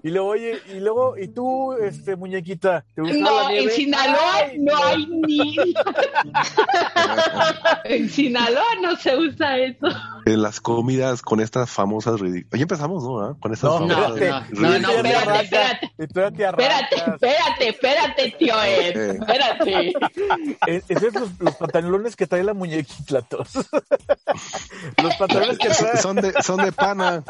Y luego, oye, y luego, ¿y tú, este, muñequita? ¿Te gusta No, la nieve? en Sinaloa Ay, no hay ni. en Sinaloa no se usa eso. En las comidas con estas famosas ridículas. Ya empezamos, ¿no? ¿Ah? Con estas No, No, famosas espérate. no, no, no, espérate, espérate. Espérate, espérate, espérate, tío Ed. Eh. Espérate. Eh, Esos los, los pantalones que trae la muñequita, tos. los pantalones que trae, Son de, son de pana.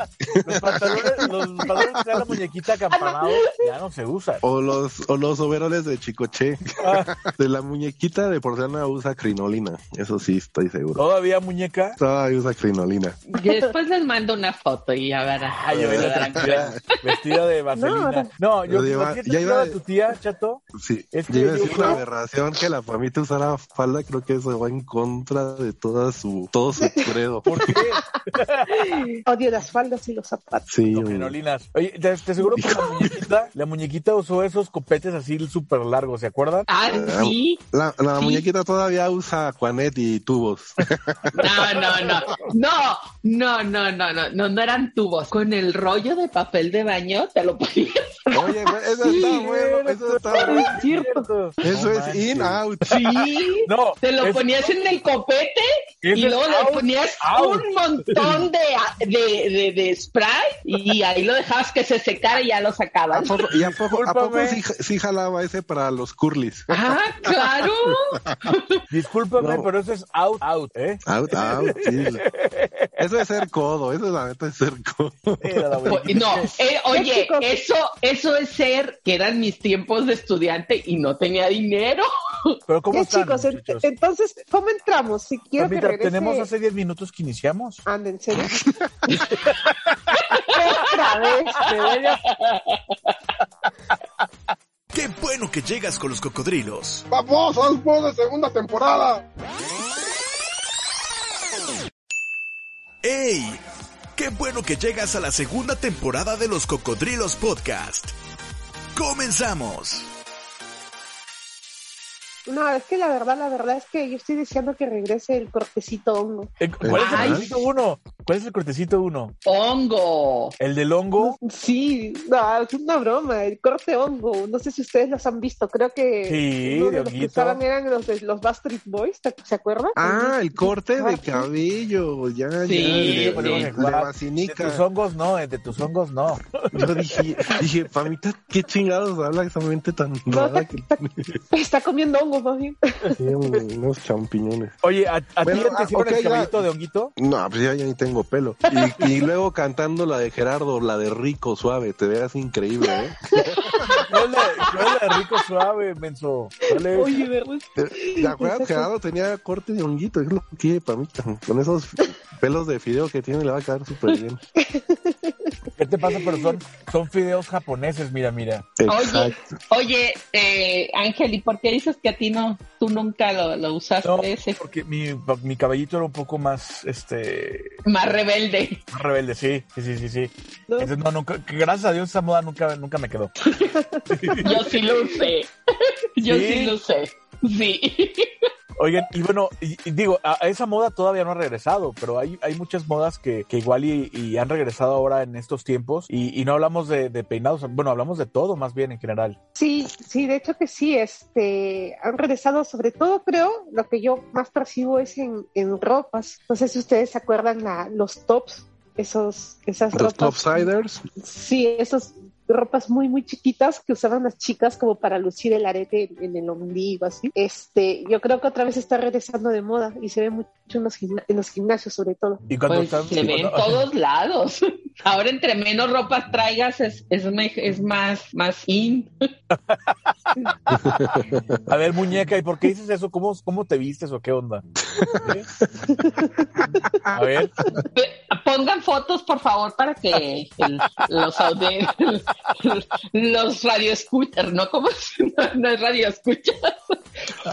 los pantalones, los pantalones que trae la muñequita acampanado ya no se usan. O los, o los overoles de Chicoche. Ah, De la muñequita de porcelana usa crinolina. Eso sí, estoy seguro. Todavía muñeca. Todavía usa crinolina. Y después les mando una foto y ya verás. Ay, yo vestida, vestida de vaselina. No, yo ¿por qué te ya iba- a tu tía, chato? Sí, Es que yo iba a yo decir una aberración que la famita usara falda, creo que eso va en contra de toda su, todo su credo. ¿Por qué? Odio las faldas y los zapatos. Sí, Con crinolinas. Oye, te, te que la muñequita, la muñequita usó esos copetes así súper largos, ¿se acuerdan? Ah, sí. la, la Sí. muñequita todavía usa Juanet y tubos. No, no, no. No, no, no, no, no, no, no eran tubos. Con el rollo de papel de baño te lo ponías. Oye, eso está bueno, eso está bueno. Es cierto. Eso No es manches. in, out. Sí. No, Te lo es- ponías en el copete y luego out, le ponías out. un montón de, de, de, de spray y ahí lo dejabas que se secara y ya lo ¿A sacabas. poco, ¿Y a poco, a sí, sí jalaba ese para los curlis? Ah, claro. Discúlpame, No. pero eso es out, out, ¿eh? Out, out, sí. Eso es ser codo, eso es la neta es ser codo. No, eh, oye, eso, eso es ser que eran mis tiempos de estudiante y no tenía dinero. Pero ¿cómo están, chicos, muchachos? entonces, ¿cómo entramos? Si quiero que Mamita, regrese... tenemos hace 10 minutos que iniciamos. Anda, ¿en serio? Otra vez, Qué bueno que llegas con los cocodrilos. ¡Vamos, Osborne de segunda temporada! ¡Ey! Qué bueno que llegas a la segunda temporada de los Cocodrilos Podcast. ¡Comenzamos! No, es que la verdad, la verdad es que yo estoy deseando que regrese el cortecito hongo. Eh, ¿Cuál es el Ay. cortecito uno? ¿Cuál es el cortecito uno? Hongo. ¿El del hongo? Sí, no, es una broma, el corte hongo. No sé si ustedes los han visto, creo que Sí, uno de de los que usaban eran los de los Bastard Boys, ¿te- ¿se acuerdan? Ah, el corte de cabello, ya, Sí, ya, sí. de, de De vacinica. tus hongos no, eh, de tus hongos no. Yo dije, dije, famita, qué chingados habla esa mente tan No, rara está, que está- está comiendo hongo, más bien. tiene unos champiñones. Oye, ¿a, a Bueno, ti ya te ah, hicieron el ya. caballito de honguito? No, pues ya, ya ni tengo pelo. Y, y luego cantando la de Gerardo, la de Rico Suave, te veas increíble, ¿eh? ¿Cuál es la, de rico suave, menso? Oye, ¿verdad? ¿Te acuerdas? Gerardo tenía corte de honguito, es lo que quiere para mí. Con esos pelos de fideo que tiene le va a quedar súper bien. ¿Qué te pasa? Pero son, son fideos japoneses, mira, mira. Oye, Exacto. oye, eh, Ángel, ¿y por qué dices que a ti no, tú nunca lo, lo usaste No, ese? porque mi, mi caballito era un poco más, este, Más rebelde. más rebelde, sí, sí, sí, sí, sí. No. Entonces, no, nunca, gracias a Dios esa moda nunca, nunca me quedó. Yo sí lo usé. Yo ¿Sí? sí, lo usé. Sí. Oigan, y bueno, y, y digo, a, a esa moda todavía no ha regresado, pero hay, hay muchas modas que, que igual y, y han regresado ahora en estos tiempos, y, y no hablamos de, de peinados, bueno, hablamos de todo más bien en general. Sí, sí, de hecho que sí, este, han regresado, sobre todo creo, lo que yo más percibo es en, en ropas. No sé si ustedes se acuerdan la, los tops, esos, esas Los ropas. topsiders, Sí, esas ropas muy, muy chiquitas que usaban las chicas como para lucir el arete en, el ombligo, así. Este, yo creo que otra vez está regresando de moda y se ve mucho en los, gimna- en los gimnasios sobre todo. Y cuando Pues están- se ve en cuando- todos lados. Ahora entre menos ropas traigas es, es, más, más in. A ver, muñeca, ¿y por qué dices eso? ¿Cómo, cómo te vistes o qué onda? ¿Eh? A ver, Pe- Pongan fotos, por favor, para que el- los audi- los radioescuchas, ¿no? ¿Cómo no, no es radioescuchas?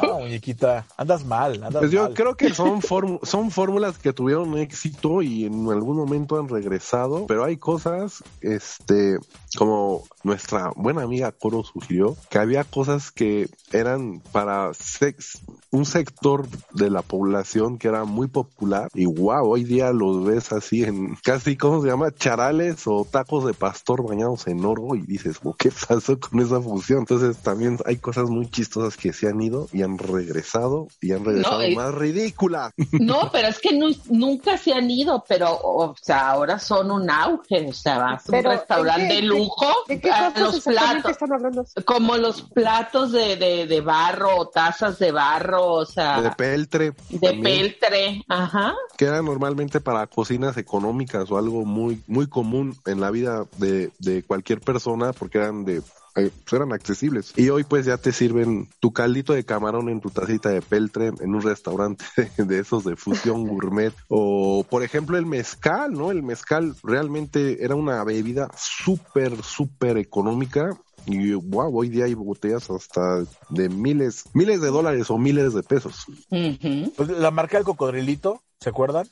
No, muñequita, andas mal, andas Pues yo mal. creo que son, fórmu- son fórmulas que tuvieron éxito y en algún momento han regresado, pero hay cosas, este, como nuestra buena amiga Coro sugirió, que había cosas que eran para sex, un sector de la población que era muy popular y wow, hoy día los ves así en casi, ¿cómo se llama? Charales o tacos de pastor bañados en oro y dices, "Oh, ¿qué pasó con esa fusión? Entonces también hay cosas muy chistosas que se han ido y han regresado y han regresado y- más ridículas. No, pero es que nu- nunca se han ido, pero, o sea, ahora son un auge. O sea, vas a un Pero, restaurante ¿en qué- de lujo, ¿De qué a cosas los platos, están hablando? como los platos de, de, de barro, o tazas de barro, o sea, de peltre, de también, peltre, ajá. que era normalmente para cocinas económicas o algo muy muy común en la vida de, de cualquier persona porque eran de eh, pues eran accesibles y hoy pues ya te sirven tu caldito de camarón en tu tacita de peltre en un restaurante de esos de fusión gourmet o por ejemplo el mezcal no el mezcal realmente era una bebida súper súper económica y wow, hoy día hay botellas hasta de miles, miles de dólares o miles de pesos. Pues la marca del cocodrilito, ¿se acuerdan?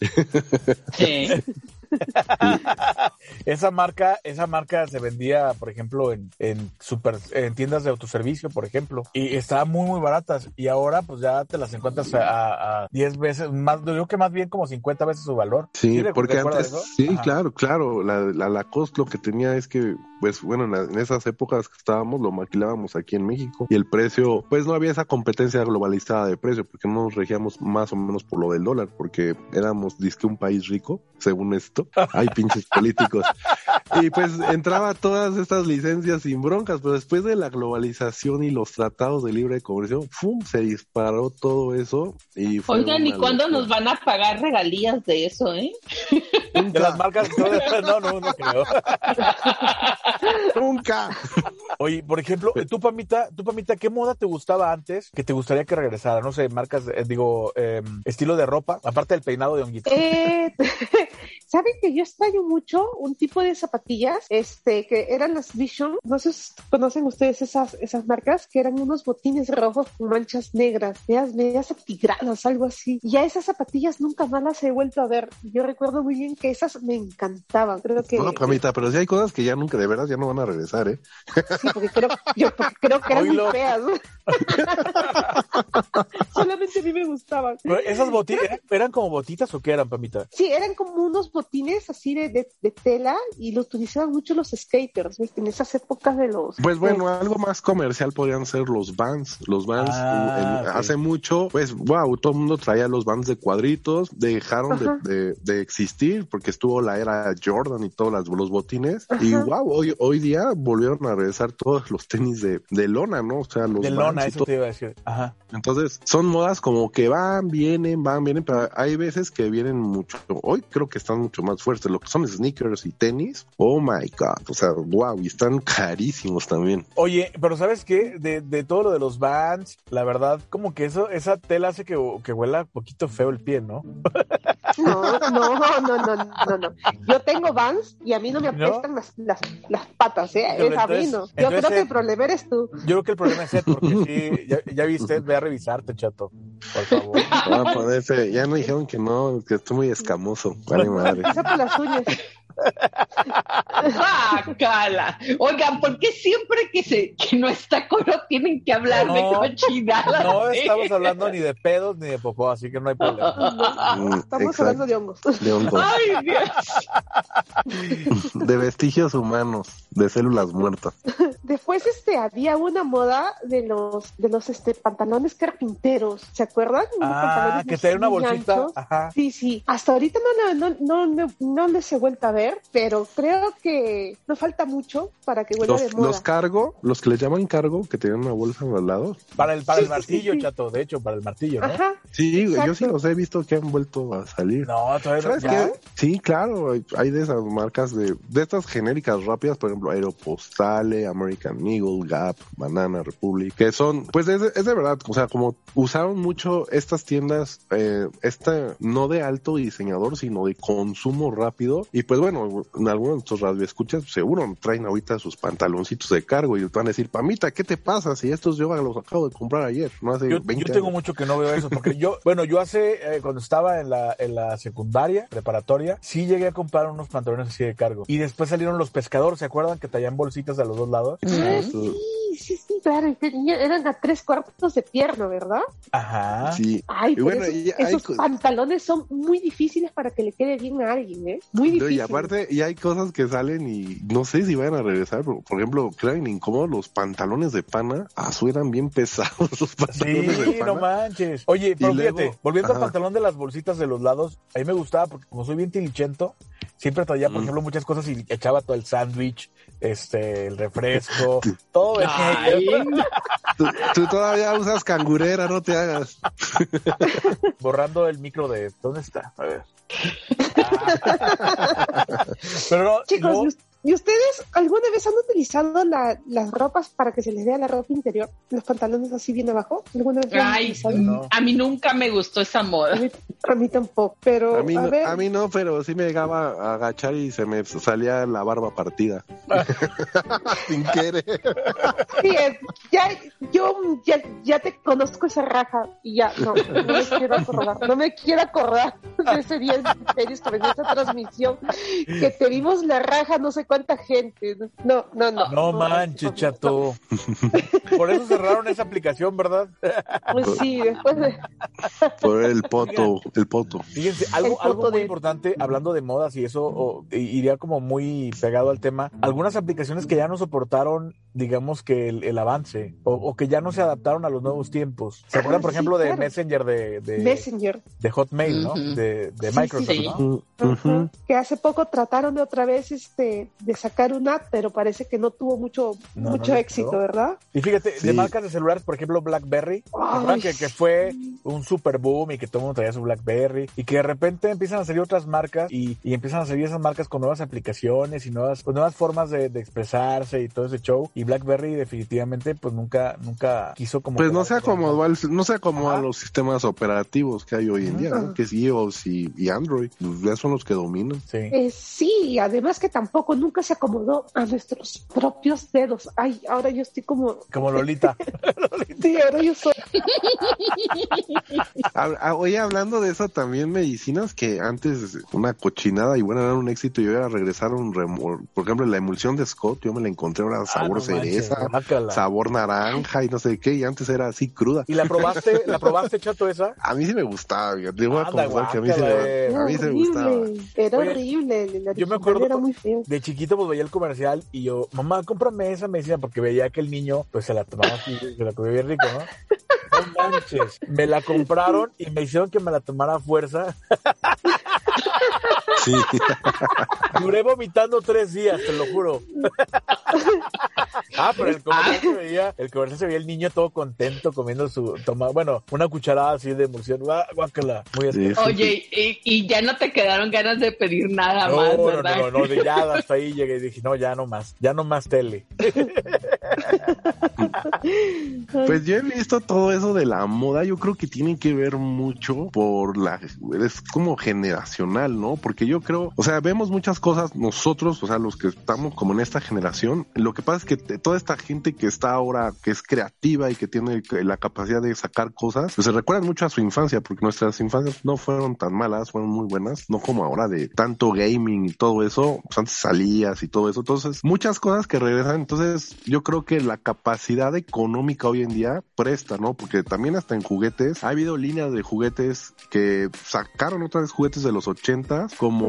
sí. esa marca, esa marca se vendía, por ejemplo, en, en super, en tiendas de autoservicio, por ejemplo, y estaban muy, muy baratas. Y ahora, pues ya te las encuentras a, a 10 veces, más, yo creo que más bien como 50 veces su valor. Sí, porque antes, sí, Ajá. claro, claro, la, la Lacoste lo que tenía es que, pues bueno, en, la- en esas épocas que estábamos, lo maquilábamos aquí en México y el precio, pues no había esa competencia globalizada de precio, porque no nos regíamos más o menos por lo del dólar, porque éramos, disque un país rico, según esto, hay pinches políticos. Y pues entraba todas estas licencias sin broncas, pero después de la globalización y los tratados de libre comercio, ¡fum! se disparó todo eso y fue Oigan, ¿y cuándo nos van a pagar regalías de eso, eh? De las marcas, no, no, no creo. Nunca. Oye, por ejemplo, tú, Pamita, tú, Pamita, ¿qué moda te gustaba antes que te gustaría que regresara? No sé, marcas, eh, digo, eh, estilo de ropa, aparte del peinado de honguito. Eh, Saben que yo extraño mucho un tipo de zapatillas, este, que eran las Vision. No sé si conocen ustedes esas, esas marcas, que eran unos botines rojos con manchas negras, medias, medias atigradas, algo así. Y a esas zapatillas nunca más las he vuelto a ver. Yo recuerdo muy bien que esas me encantaban. Creo que No, Pamita, pero sí hay cosas que ya nunca, de veras, ya no van a regresar, ¿eh? sí, porque creo, yo porque creo que eran muy feas. Solamente a mí me gustaban. Pero ¿Esas botitas eran, eran como botitas o qué eran, Pamita? Sí, eran como unos botines así de, de, de tela y lo utilizaban mucho los skaters, ¿viste? En esas épocas de los... Pues bueno, algo más comercial podrían ser los Vans. Los Vans Ah, en- hace mucho, pues wow, todo el mundo traía los Vans de cuadritos, dejaron de, de- de existir porque estuvo la era Jordan y todos las- los botines. Y Ajá. wow, hoy, hoy día volvieron a regresar todos los tenis de, de lona, ¿no? O sea, los De Vans lona, y eso todo. te iba a decir. Ajá. Entonces, son modas como que van, vienen, van, vienen, pero hay veces que vienen mucho. Hoy creo que están mucho más fuertes. Lo que son sneakers y tenis, oh my god, o sea, wow, y están carísimos también. Oye, pero ¿sabes qué? De, de todo lo de los Vans, la verdad, como que eso, esa tela hace que, que huela un poquito feo el pie, ¿no? No, no, no, no, no, no. Yo tengo Vans y a mí no me ¿No? apestan las, las, las patas, ¿eh? Pero Es a mí no. Yo creo que el problema eres tú. Yo creo que el problema es Ed, porque sí, ya, ya viste, ve a revisarte, chato, por favor. Voy a ponerse- ya no dijeron que no, que estoy muy escamoso. Vale madre. Empieza por las uñas. Guácala. Oigan, ¿por qué siempre que se que no está coro tienen que hablar de No, cochinadas? No estamos hablando ni de pedos ni de popó, así que no hay problema. Mm, Estamos exacto. hablando de hongos. De hongos, Ay, Dios. de vestigios humanos, de células muertas. Después este había una moda de los de los este pantalones carpinteros, ¿se acuerdan? Ah, que trae una bolsita. Ajá. Sí, sí. Hasta ahorita no, no, no, no, no, no les he vuelto a ver, pero creo que no falta mucho para que vuelva de Los, moda. los cargo, los que les llaman cargo, que tienen una bolsa a los lados. Para el, para el Sí, martillo, sí, sí. chato, de hecho, para el martillo, ¿no? Ajá. Sí, yo sí los he visto que han vuelto a salir. No, todavía no. ¿Sabes qué? Sí, claro, hay, de esas marcas de, de estas genéricas rápidas, por ejemplo, Aeropostale, American Eagle, Gap, Banana Republic, que son, pues es, de- es de verdad, o sea, como usaron mucho estas tiendas, eh, esta, no de alto diseñador, sino de consumo rápido, y pues bueno, en algún algunos de nuestros radioescuchas seguro traen ahorita sus pantaloncitos de cargo y van a decir, Pamita, ¿qué te pasa? Si estos yo los acabo de comprar ayer, no hace Yo, 20 yo tengo años. mucho que no veo eso, porque yo, bueno, yo hace, eh, cuando estaba en la, en la secundaria, preparatoria, sí llegué a comprar unos pantalones así de cargo. Y después salieron los pescadores, ¿se acuerdan que traían bolsitas a los dos lados? Ah, sí, sí, sí, claro, y tenía- eran a tres cuartos de pierna, ¿verdad? Ajá. Sí. Ay, Y pero bueno, esos, y hay esos co- pantalones son muy difíciles para que le quede bien a alguien, ¿eh? Muy difíciles. Aparte, y hay cosas que salen y no sé si vayan a regresar. Por, por ejemplo, crean incómodos los pantalones de pana. Ah, su eran bien pesados los pantalones de Sí, pana. no manches. Oye, pero luego- fíjate, volviendo al pantalón de las bolsitas de los lados, a mí me gustaba porque como soy bien tilichento, siempre traía, por Mm. ejemplo, muchas cosas y echaba todo el sándwich, este, el refresco, todo ello, Tú, tú todavía usas cangurera, no te hagas. borrando el micro de ¿dónde está? A ver. Ah. Pero no, Chicos, no, ¿y us- ¿y ustedes alguna vez han utilizado la- las ropas para que se les vea la ropa interior? Los pantalones así bien abajo. ¿Alguna vez Ay? No. a mí nunca me gustó esa A moda. mí, a mí tampoco, pero A mí, a no, ver, a mí no, pero sí me llegaba a agachar y se me salía la barba partida. Sin querer. sí, eh, ya, yo ya, ya te conozco esa raja y ya, no, no me quiero acordar, no me quiero acordar de ese día en estaba en esta transmisión que te vimos la raja no sé cuánta gente. No, no, no. no manches, chato. Por eso cerraron esa aplicación, ¿verdad? Pues sí, después de... Por el poto, el poto. Fíjense, algo, algo muy de- importante, hablando de modas y eso o, i- iría como muy pegado al tema, algunas aplicaciones que ya no soportaron, digamos que el, el avance o, o que ya no se adaptaron a los nuevos tiempos. ¿Se acuerdan, por sí, ejemplo, de. Messenger de, de, Messenger. de Hotmail, ¿no? De, de Sí, Microsoft, sí. ¿no? Que hace poco trataron de otra vez este de sacar una app, pero parece que no tuvo mucho No, mucho no éxito, quedó. ¿verdad? Y fíjate, de marcas de celulares, por ejemplo, BlackBerry, ¿se Ay, acuerdan que, que fue un super boom y que todo el mundo traía su BlackBerry y que de repente empiezan a salir otras marcas y, y empiezan a salir esas marcas con nuevas aplicaciones y nuevas, pues, nuevas formas de, de expresarse y todo ese show. Y BlackBerry definitivamente pues nunca nunca quiso como Pues no se acomodó al, no se acomodó a los sistemas operativos que hay hoy en día, que es iOS y, y Android, pues ya son los que dominan. Sí. Eh, sí, y además que tampoco nunca se acomodó a nuestros propios dedos. Ay, ahora yo estoy como, Como Lolita. sí, ahora yo soy. Ah, Oye, hablando de eso, también medicinas que antes una cochinada y bueno, era un éxito y ahora regresaron, remo- por ejemplo, la emulsión de Scott, yo me la encontré ahora Ah, sabor no cereza, sabor naranja y no sé qué, y antes era así cruda. ¿Y la probaste, la probaste, chato, esa? A mí sí me gustaba, fíjate, te voy a confesar que a mí sí me, a mí sí me gustaba. horrible, era Oye, horrible. yo me acuerdo- Era muy feo. De chiquito pues veía el comercial y yo, mamá, cómprame esa medicina porque veía que el niño pues se la tomaba así, se la comía bien rico, ¿no? No manches. Me la compraron y me hicieron que me la tomara a fuerza. Sí. Duré vomitando tres días, te lo juro. ah, pero el comercial se veía, el comercial se veía el niño todo contento comiendo su, toma, bueno, una cucharada así de emulsión. Guá- Guácala, muy Sí, asqueroso. Oye, y, y ya no te quedaron ganas de pedir nada No, más, no, ¿verdad? no, no, de ya hasta ahí llegué y dije, no, ya no más, ya no más tele. Pues yo he visto todo eso de la moda, yo creo que tiene que ver mucho por la, es como generacional, ¿no? Porque yo creo, o sea, vemos muchas cosas nosotros, o sea, los que estamos como en esta generación, lo que pasa es que toda esta gente que está ahora, que es creativa y que tiene la capacidad de sacar cosas, pues se recuerdan mucho a su infancia, porque nuestras infancias no fueron tan malas, fueron muy buenas, no como ahora de tanto gaming y todo eso, pues antes salías y todo eso, entonces muchas cosas que regresan, entonces yo creo que la capacidad económica hoy en día presta, ¿no? Porque también hasta en juguetes, ha habido líneas de juguetes que sacaron otra vez juguetes de los ochentas como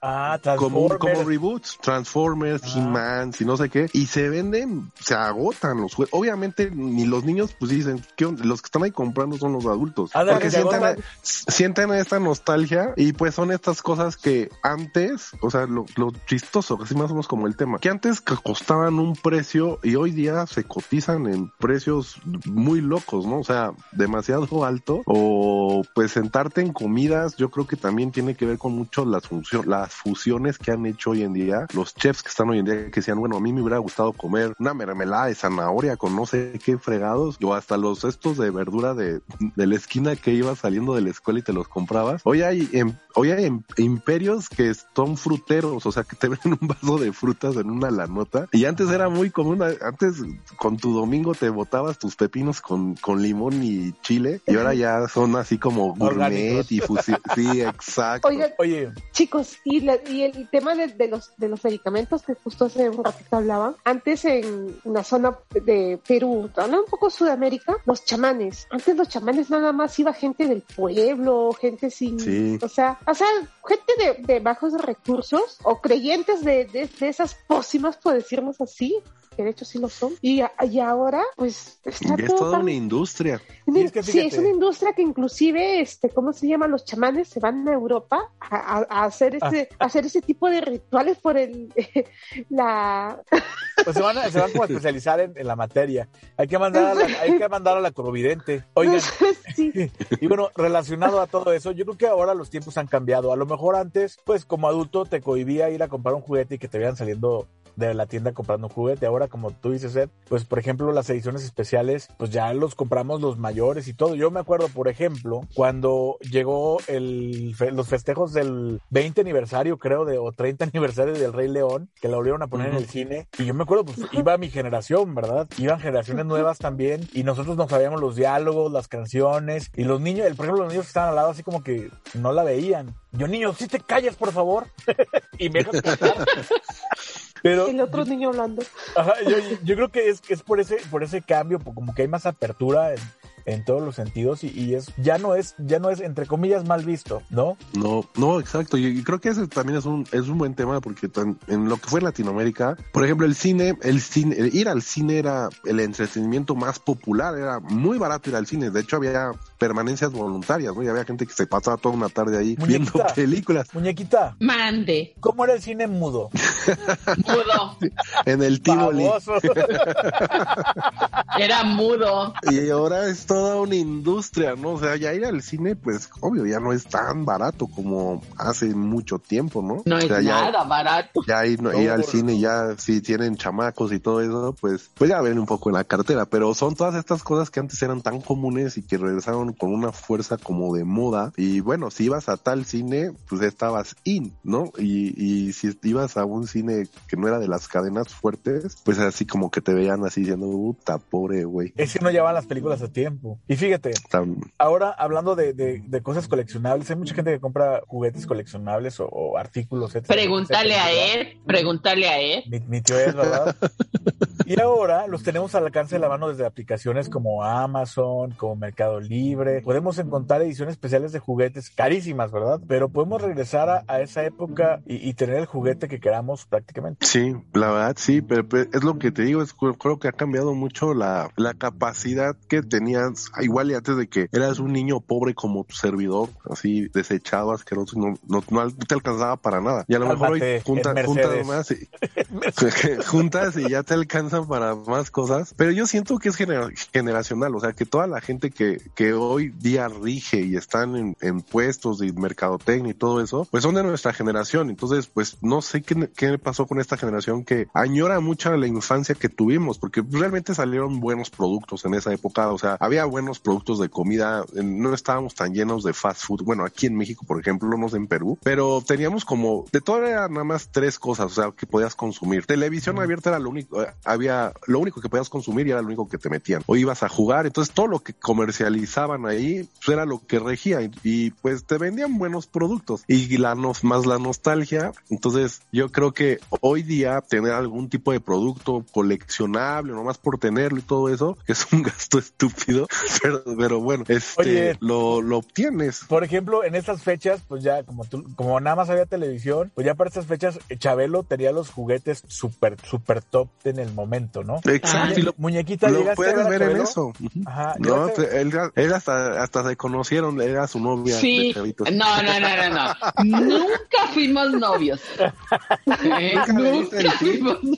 Ah, como, como reboots, Transformers, Ah. He-Man, y no sé qué, y se venden, se agotan los juegos. Obviamente, ni los niños, pues dicen, ¿qué onda? los que están ahí comprando son los adultos. Ándale, porque que se sienten, esta nostalgia y pues son estas cosas que antes, o sea, lo, lo chistoso, así más o menos como el tema, que antes costaban un precio y hoy día se cotizan en precios muy locos, ¿no? O sea, demasiado alto o pues sentarte en comidas, yo creo que también tiene que ver con mucho las fusiones que han hecho hoy en día, los chefs que están hoy en día que decían, bueno, a mí me hubiera gustado comer una mermelada de zanahoria con no sé qué fregados, o hasta los estos de verdura de, de la esquina que ibas saliendo de la escuela y te los comprabas. Hoy hay, em, hoy hay em- imperios que son fruteros, o sea, que te venden un vaso de frutas en una lanota. Y antes era muy común, antes con tu domingo te botabas tus pepinos con, con limón y chile, y ahora ya son así como gourmet Orgánicos. y fusi- Sí, exacto. Oigan, Oye, Chicos, y, la- y el tema de, de los de los medicamentos que justo hace un ratito hablaba, antes en la zona de Perú, hablando un poco Sudamérica, los chamanes. Antes los chamanes nada más iba gente del pueblo, gente sin, Sí. o sea, o sea, gente de, de bajos recursos o creyentes de, de, de esas pócimas, por decirnos así, que de hecho sí lo son. Y, a- y ahora, pues, está Y es todo toda tan- una industria. Y es que sí, es una industria que inclusive, este, ¿cómo se llaman? Los chamanes se van a Europa a, a- a hacer ese, a hacer ese tipo de rituales por el, la, pues se van, a- se van como a especializar en, en la materia. Hay que mandar a la, hay que mandar a la. Oigan, sí, y bueno, relacionado a todo eso, yo creo que ahora los tiempos han cambiado. A lo mejor antes, pues como adulto te cohibía ir a comprar un juguete y que te vean saliendo de la tienda comprando un juguete. Ahora, como tú dices, Ed, pues por ejemplo las ediciones especiales, pues ya los compramos los mayores y todo. Yo me acuerdo, por ejemplo, cuando llegó el, los festejos del 20 aniversario, creo, de, o 30 aniversario del Rey León, que la volvieron a poner en el cine. Y yo me acuerdo, pues iba mi generación, ¿verdad? Iban generaciones nuevas también y nosotros no sabíamos los diálogos, las canciones y los niños, el, por ejemplo, los niños que estaban al lado así como que no la veían. Yo, niño, si te callas, por favor, y me dejas cantar. Pero el otro niño hablando. Ajá, yo, yo creo que es, es por ese, por ese cambio, como que hay más apertura en, en todos los sentidos y, y es, ya no es, ya no es entre comillas mal visto, ¿no? No, no, exacto. Y, y creo que ese también es un, es un buen tema porque tan- en lo que fue Latinoamérica, por ejemplo, el cine, el cine, el ir al cine era el entretenimiento más popular, era muy barato ir al cine. De hecho, había permanencias voluntarias, ¿no? Y había gente que se pasaba toda una tarde ahí viendo películas Muñequita, Mande, ¿cómo era el cine mudo? mudo, en el Tivoli. Era mudo. Y ahora es toda una industria, ¿no? O sea, ya ir al cine, pues, obvio, ya no es tan barato como hace mucho tiempo, ¿no? No O es ya- nada barato. ya ir, no- ir al cine ya si tienen chamacos y todo eso pues pues ya ven un poco en la cartera pero son todas estas cosas que antes eran tan comunes y que regresaron con una fuerza como de moda y bueno si ibas a tal cine pues estabas in no y, y si ibas a un cine que no era de las cadenas fuertes pues así como que te veían así diciendo puta pobre güey Es que no llevaban las películas a tiempo. Y fíjate, Tan- ahora hablando de, de, de cosas coleccionables, hay mucha gente que compra juguetes coleccionables o, o artículos, etcétera, Pregúntale a él, pregúntale a él. Mi, mi tío es, ¿verdad? y ahora los tenemos al alcance de la mano desde aplicaciones como Amazon, como Mercado Libre. Podemos encontrar ediciones especiales de juguetes carísimas, ¿verdad? Pero podemos regresar a, a esa época y, y tener el juguete que queramos prácticamente. Sí, la verdad sí, pero, pero es lo que te digo, es, creo que ha cambiado mucho la, la capacidad que tenías, igual y antes de que eras un niño pobre como tu servidor, así desechado, asqueroso, no, no, no te alcanzaba para nada. Y a lo mejor hoy juntas Mercedes. más y, juntas y ya te alcanzan para más cosas, pero yo siento que es genera- generacional, o sea, que toda la gente que, que hoy día rige y están en, en puestos de mercadotecnia y todo eso, pues son de nuestra generación, entonces pues no sé qué, qué pasó con esta generación que añora mucho la infancia que tuvimos, porque realmente salieron buenos productos en esa época, o sea, había buenos productos de comida, no estábamos tan llenos de fast food, bueno, aquí en México, por ejemplo, no sé en Perú, pero teníamos como, de todo era nada más tres cosas, o sea, que podías consumir. Televisión abierta era lo único, eh, había, lo único que podías consumir y era lo único que te metían. O ibas a jugar, entonces todo lo que comercializaban ahí, pues era lo que regía y, y, pues te vendían buenos productos y la nos, más la nostalgia. Entonces yo creo que hoy día tener algún tipo de producto coleccionable, nomás por tenerlo y todo eso, es un gasto estúpido, pero, pero bueno, este, Oye. lo, lo obtienes. Por ejemplo, en estas fechas, pues ya como tú, como nada más había televisión, pues ya para estas fechas eh, Chabelo tenía los juguetes super, super top en el momento. ¿no? Exacto. y lo, Muñequita, lo puedes ver a ver en eso. Ajá, No, él, él hasta, hasta se conocieron, era su novia. Sí, de no, no, no, no, no. Nunca fuimos novios. Eh,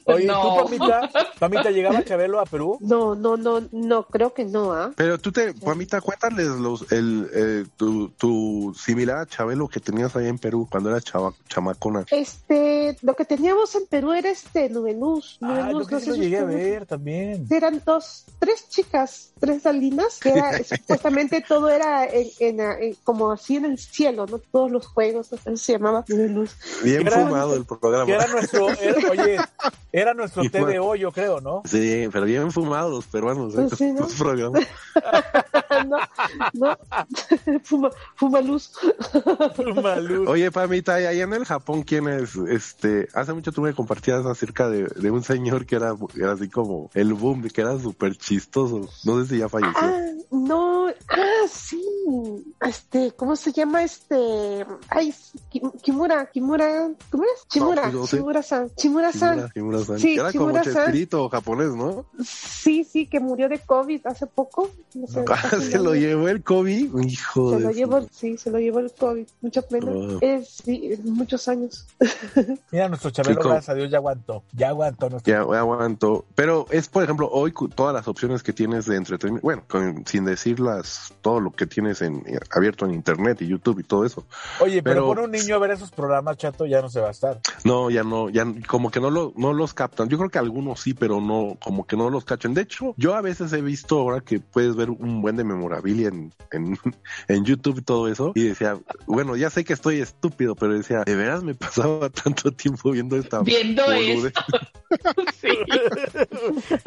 Oye, no. ¿tú, Pamita? Pamita, llegaba Chabelo a Perú? No, no, no, no, creo que no, ¿ah? Pero tú te, Pamita, cuéntales los, el, eh, tu, tu similar a Chabelo que tenías ahí en Perú cuando eras chava, chamacona. Este, lo que teníamos en Perú era este Nubeluz. Ah, que sí lo llegué a ver también. Eran dos, tres chicas, tres alinas, que era, supuestamente todo era en, en, en- como así en el cielo, ¿no? Todos los juegos, así se llamaba Nubeluz. Bien Era- fumado el programa. Que era nuestro, era- oye, era nuestro Y fue- TVO, yo creo, ¿no? Sí, pero bien fumados los peruanos. ¿eh? Pues sí, ¿no? Los programas. no, no, fuma, fuma luz. Malú. Oye, Pamita, y allá en el Japón, ¿quién es? Este, hace mucho tú me compartías acerca de, de un señor que era, era así como el boom, que era súper chistoso. No sé si ya falleció. Ah, no, ah, sí, este, ¿cómo se llama este? Ay, Ki- Kimura, Kimura, ¿cómo es? Chimura, pues no sé. Chimura-san, Chimura-san. Kimura- Kimura-san. Sí, era como Kimura-san. Chespirito japonés, ¿no? Sí, sí, que murió de COVID hace poco. No sé, casi se lo llevó el COVID. Hijo Se de lo llevó, sí, se lo llevó el COVID. Mucha pena. Oh. Es, sí, muchos años. Mira, nuestro Chabelo, gracias a Dios, ya aguantó. Ya aguantó nuestro. Ya. Pero es, por ejemplo, hoy todas las opciones que tienes de entretenimiento, bueno, con- sin decir las, todo lo que tienes en, eh, abierto en internet y YouTube y todo eso. Oye, pero, pero- pone un niño a ver esos programas, chato, ya no se va a estar. No, ya no, ya como que no, lo, no los captan. Yo creo que algunos sí, pero no, como que no los cachan. De hecho, yo a veces he visto ahora que puedes ver un buen de memorabilia en, en, en YouTube y todo eso. Y decía, bueno, ya sé que estoy estúpido, pero decía, de veras me pasaba tanto tiempo viendo esta. Viendo boludez?" Sí.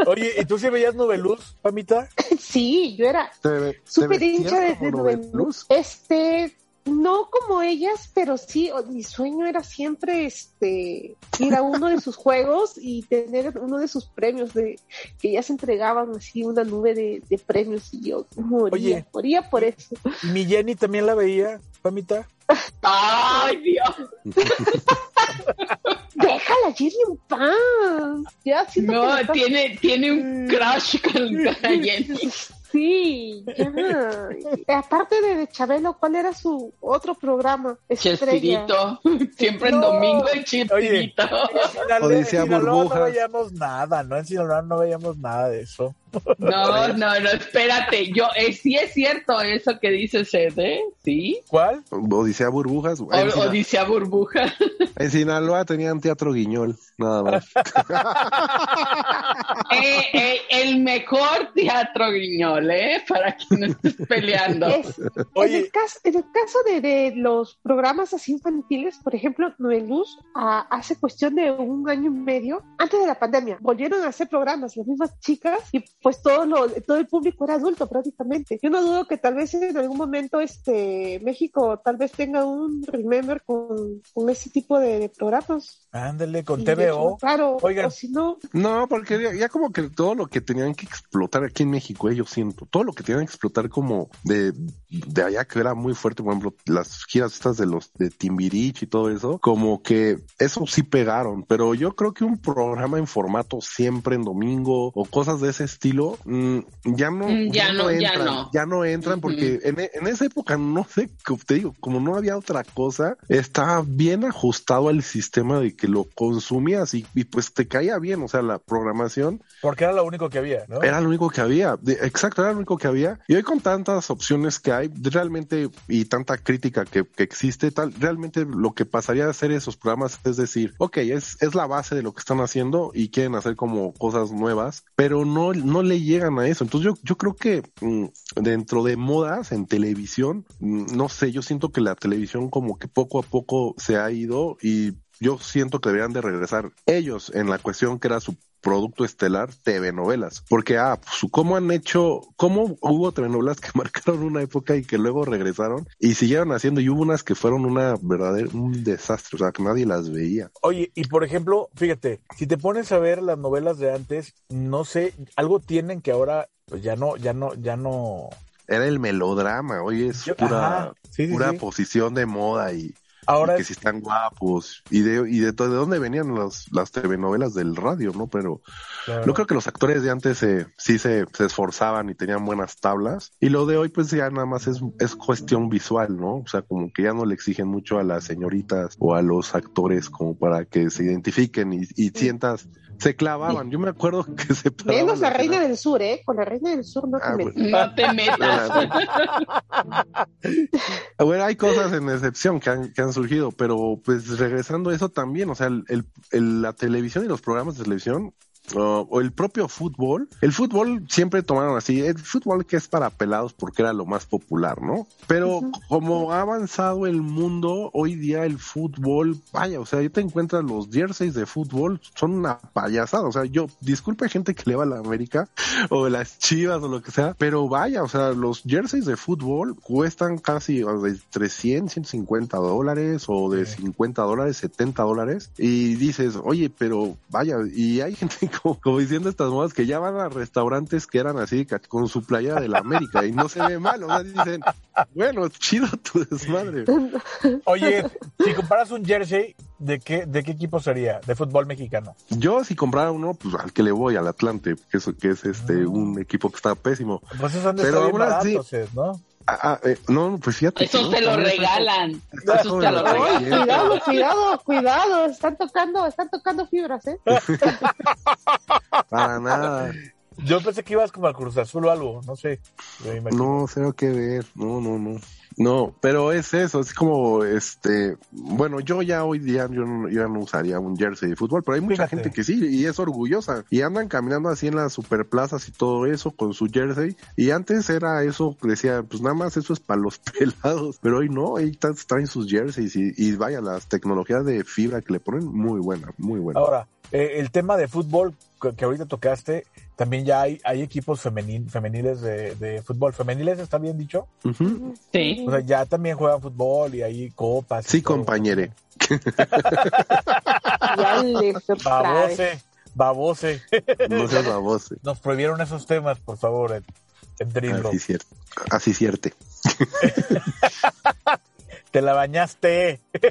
Oye, ¿y tú sí veías Nubeluz, Pamita? Sí, yo era ¿Te ve- te súper hincha de? Nubeluz. Este, no como ellas, pero sí, mi sueño era siempre este ir a uno de sus juegos y tener uno de sus premios de que ya se entregaban así una nube de, de premios y yo moría, Oye. moría por eso. ¿Y mi Jenny también la veía, Pamita? Ay, Dios. Déjala, Jenny, en paz. Ya siento No, tiene, tiene un crush con, con la Jenny. Sí, ya. Aparte de, de Chabelo, ¿cuál era su otro programa? Estrella. Chespirito. Siempre en No. domingo el Chespirito. En en Sinaloa no veíamos nada, ¿no? En Sinaloa no veíamos nada de eso. No, no, no, espérate. Yo, eh, sí es cierto eso que dice Sed, ¿eh? Sí. ¿Cuál? Odisea Burbujas. O, Sina- Odisea Burbuja. en Sinaloa tenían teatro guiñol, nada más. Eh, eh, el mejor teatro griñol, ¿eh? Para que no estés peleando. Es- Oye. en, el caso, en el caso de, de los programas así infantiles, por ejemplo, Noveluz, ah, hace cuestión de un año y medio, antes de la pandemia, volvieron a hacer programas, las mismas chicas, y pues todo, lo, todo el público era adulto prácticamente. Yo no dudo que tal vez en algún momento este México tal vez tenga un remember con, con ese tipo de, de programas. Ándale, con TVO. Claro, Oigan. o si no, No, porque ya, ya como que todo lo que tenían que explotar aquí en México, eh, yo siento, todo lo que tenían que explotar como de, de allá que era muy fuerte, por ejemplo, las giras estas de los de Timbirich y todo eso, como que eso sí pegaron, pero yo creo que un programa en formato siempre en domingo o cosas de ese estilo, mm, ya no, Mm, ya no, ya entran, no. ya no entran porque en, e- en esa época no sé, te digo, como no había otra cosa, estaba bien ajustado al sistema de que lo consumías y, y pues te caía bien, o sea, la programación Porque era lo único que había, ¿no? era lo único que había, De- exacto, era lo único que había. Y hoy con tantas opciones que hay, realmente, y tanta crítica que, que existe, tal, realmente lo que pasaría a hacer esos programas es decir, ok, es, es la base de lo que están haciendo y quieren hacer como cosas nuevas, pero no, no le llegan a eso. Entonces yo, yo creo que mm, dentro de modas en televisión, mm, no sé, yo siento que la televisión como que poco a poco se ha ido y yo siento que deberían de regresar ellos en la cuestión que era su producto estelar, TV novelas. Porque, ah, pues, ¿cómo han hecho, cómo hubo telenovelas que marcaron una época y que luego regresaron y siguieron haciendo? Y hubo unas que fueron una verdadera, un desastre, o sea, que nadie las veía. Oye, y por ejemplo, fíjate, si te pones a ver las novelas de antes, no sé, algo tienen que ahora pues ya no, ya no, ya no. Era el melodrama, hoy es Yo- pura, ajá, sí, sí, pura sí. posición de moda y Ahora y que si están guapos y de y de, de dónde venían los, las telenovelas del radio, ¿no? Pero Claro. yo creo que los actores de antes eh, sí se, se esforzaban y tenían buenas tablas y lo de hoy pues ya nada más es, es cuestión visual, ¿no? O sea, como que ya no le exigen mucho a las señoritas o a los actores como para que se identifiquen y, y sientas, se clavaban. Yo me acuerdo que se Menos la reina final. del sur, ¿eh? Con la reina del sur no te Ah, metas. No te metas. Bueno, hay cosas en excepción que han, que han surgido, pero pues regresando a eso también, o sea, el- el- la televisión y los programas de televisión o el propio fútbol, el fútbol siempre tomaron así, el fútbol que es para pelados porque era lo más popular, ¿no? Pero como ha avanzado el mundo, hoy día el fútbol, vaya, o sea, ahí te encuentras los jerseys de fútbol, son una payasada, o sea, yo, disculpe gente que le va a la América o las chivas o lo que sea, pero vaya, o sea, los jerseys de fútbol cuestan casi de 300, 150 dólares o de 50 dólares, 70 dólares y dices, oye, pero vaya, y hay gente como, como diciendo estas modas que ya van a restaurantes que eran así con su playera de la América y no se ve mal, o sea, dicen, bueno, chido tu desmadre. Oye, si comparas un jersey, ¿de qué, ¿de qué equipo sería? De fútbol mexicano. Yo si comprara uno, pues al que le voy, al Atlante, que es, que es este un equipo que está pésimo. Pues Pero baratos, ¿eh? ¿no? Ah, ah, eh, no, pues fíjate. Eso te lo regalan. te lo regalan. cuidado, cuidado, cuidado. Están tocando, están tocando fibras, ¿eh? Para nada. Yo pensé que ibas como al Cruz Azul o algo, no sé. No, cero que ver. No, no, no. No, pero es eso, es como, este, bueno, yo ya hoy día yo no, yo no usaría un jersey de fútbol, pero hay mucha Fíjate. gente que sí, y es orgullosa, y andan caminando así en las superplazas y todo eso con su jersey, y antes era eso, decía, pues nada más eso es para los pelados, pero hoy no, ahí tra- traen sus jerseys, y, y vaya, las tecnologías de fibra que le ponen, muy buena, muy buena. Ahora, eh, el tema de fútbol que ahorita tocaste, también ya hay, hay equipos femenil, femeniles de, de fútbol. ¿Femeniles está bien dicho? Sí. O sea, ya también juegan fútbol y hay copas. Sí, compañere. Babose, babose. No seas baboso. Nos prohibieron esos temas, por favor, en, en. Así cierto. Así cierto. Te la bañaste.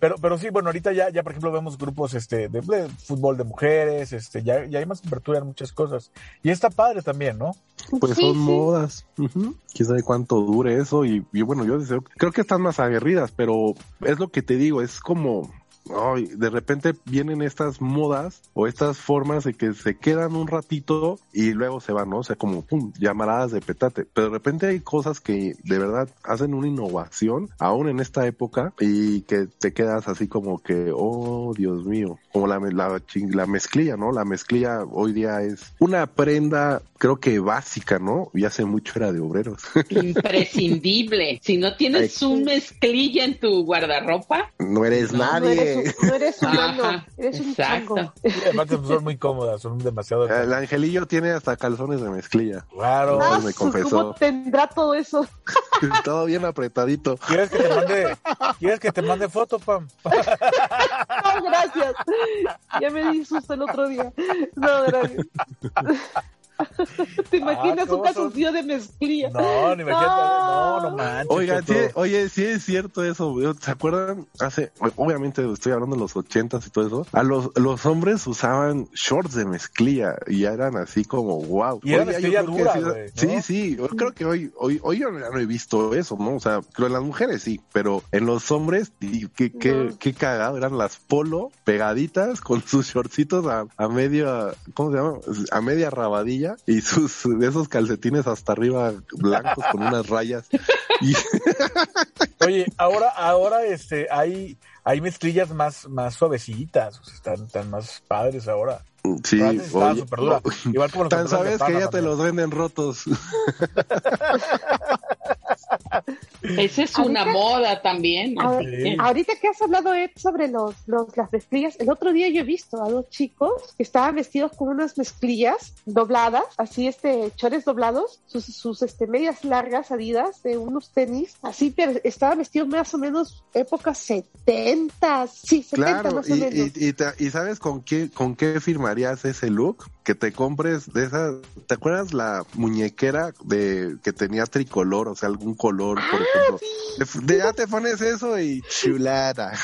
pero, pero sí, bueno, ahorita ya, ya por ejemplo vemos grupos este de, de fútbol de mujeres, este, ya, ya hay más apertura en muchas cosas. Y está padre también, ¿no? Pues Sí, son sí. modas. Quién sabe cuánto dure eso. Y, y bueno, yo deseo, creo que están más aguerridas, pero es lo que te digo, es como. Ay, de repente vienen estas modas o estas formas de que se quedan un ratito y luego se van, ¿no? O sea, como pum, llamaradas de petate. Pero de repente hay cosas que de verdad hacen una innovación, aún en esta época, y que te quedas así como que, oh, Dios mío, como la, la, la mezclilla, ¿no? La mezclilla hoy día es una prenda, creo que básica, ¿no? Y hace mucho era de obreros. Imprescindible. Si no tienes un mezclilla en tu guardarropa, no eres No, No nadie. Eres, un- no eres humano, Ajá, eres un chango. Además pues, son muy cómodas, son demasiado. El angelillo tiene hasta calzones de mezclilla. Claro. Ah, me confesó. ¿Cómo tendrá todo eso? Todo bien apretadito. ¿Quieres que te mande, ¿quieres que te mande foto, Pam? No, gracias. Ya me di susto el otro día. No, gracias. ¿Te imaginas Ah, un calzoncillo de mezclilla? No, ni me no, no manches. Oiga, sí, oye, sí es cierto eso. ¿Se acuerdan? Hace, obviamente estoy hablando de los ochentas y todo eso. A los, los hombres usaban shorts de mezclilla y ya eran así como wow. Y era mezclilla que sí-. Sí, sí. Yo creo que hoy, hoy, hoy yo ya no he visto eso, ¿no? O sea, creo en las mujeres sí, pero en los hombres, y qué, qué, No. qué cagado. Eran las polo pegaditas con sus shortcitos a, a media, ¿cómo se llama? A media rabadilla y sus, de esos calcetines hasta arriba blancos con unas rayas. Y, Oye, ahora, ahora este, hay, hay mezclillas más, más suavecitas, o sea, están, están más padres ahora. Sí, oye, súper dura. Igual como los tan sabes que ya te los venden rotos. esa es una moda también. A que- Ahorita que has hablado Ed, sobre los, los, las mezclillas, el otro día yo he visto a dos chicos que estaban vestidos con unas mezclillas dobladas, así este, chores doblados, sus, sus este, medias largas, adidas, de unos tenis, así, pero estaban vestidos más o menos época 70, sí, 70 Claro, más o y, menos. y, y sabes con qué, con qué firmarías ese look? que te compres de esas, ¿te acuerdas la muñequera de que tenía tricolor, o sea, algún color, Ah? De- ya te pones eso y chulada.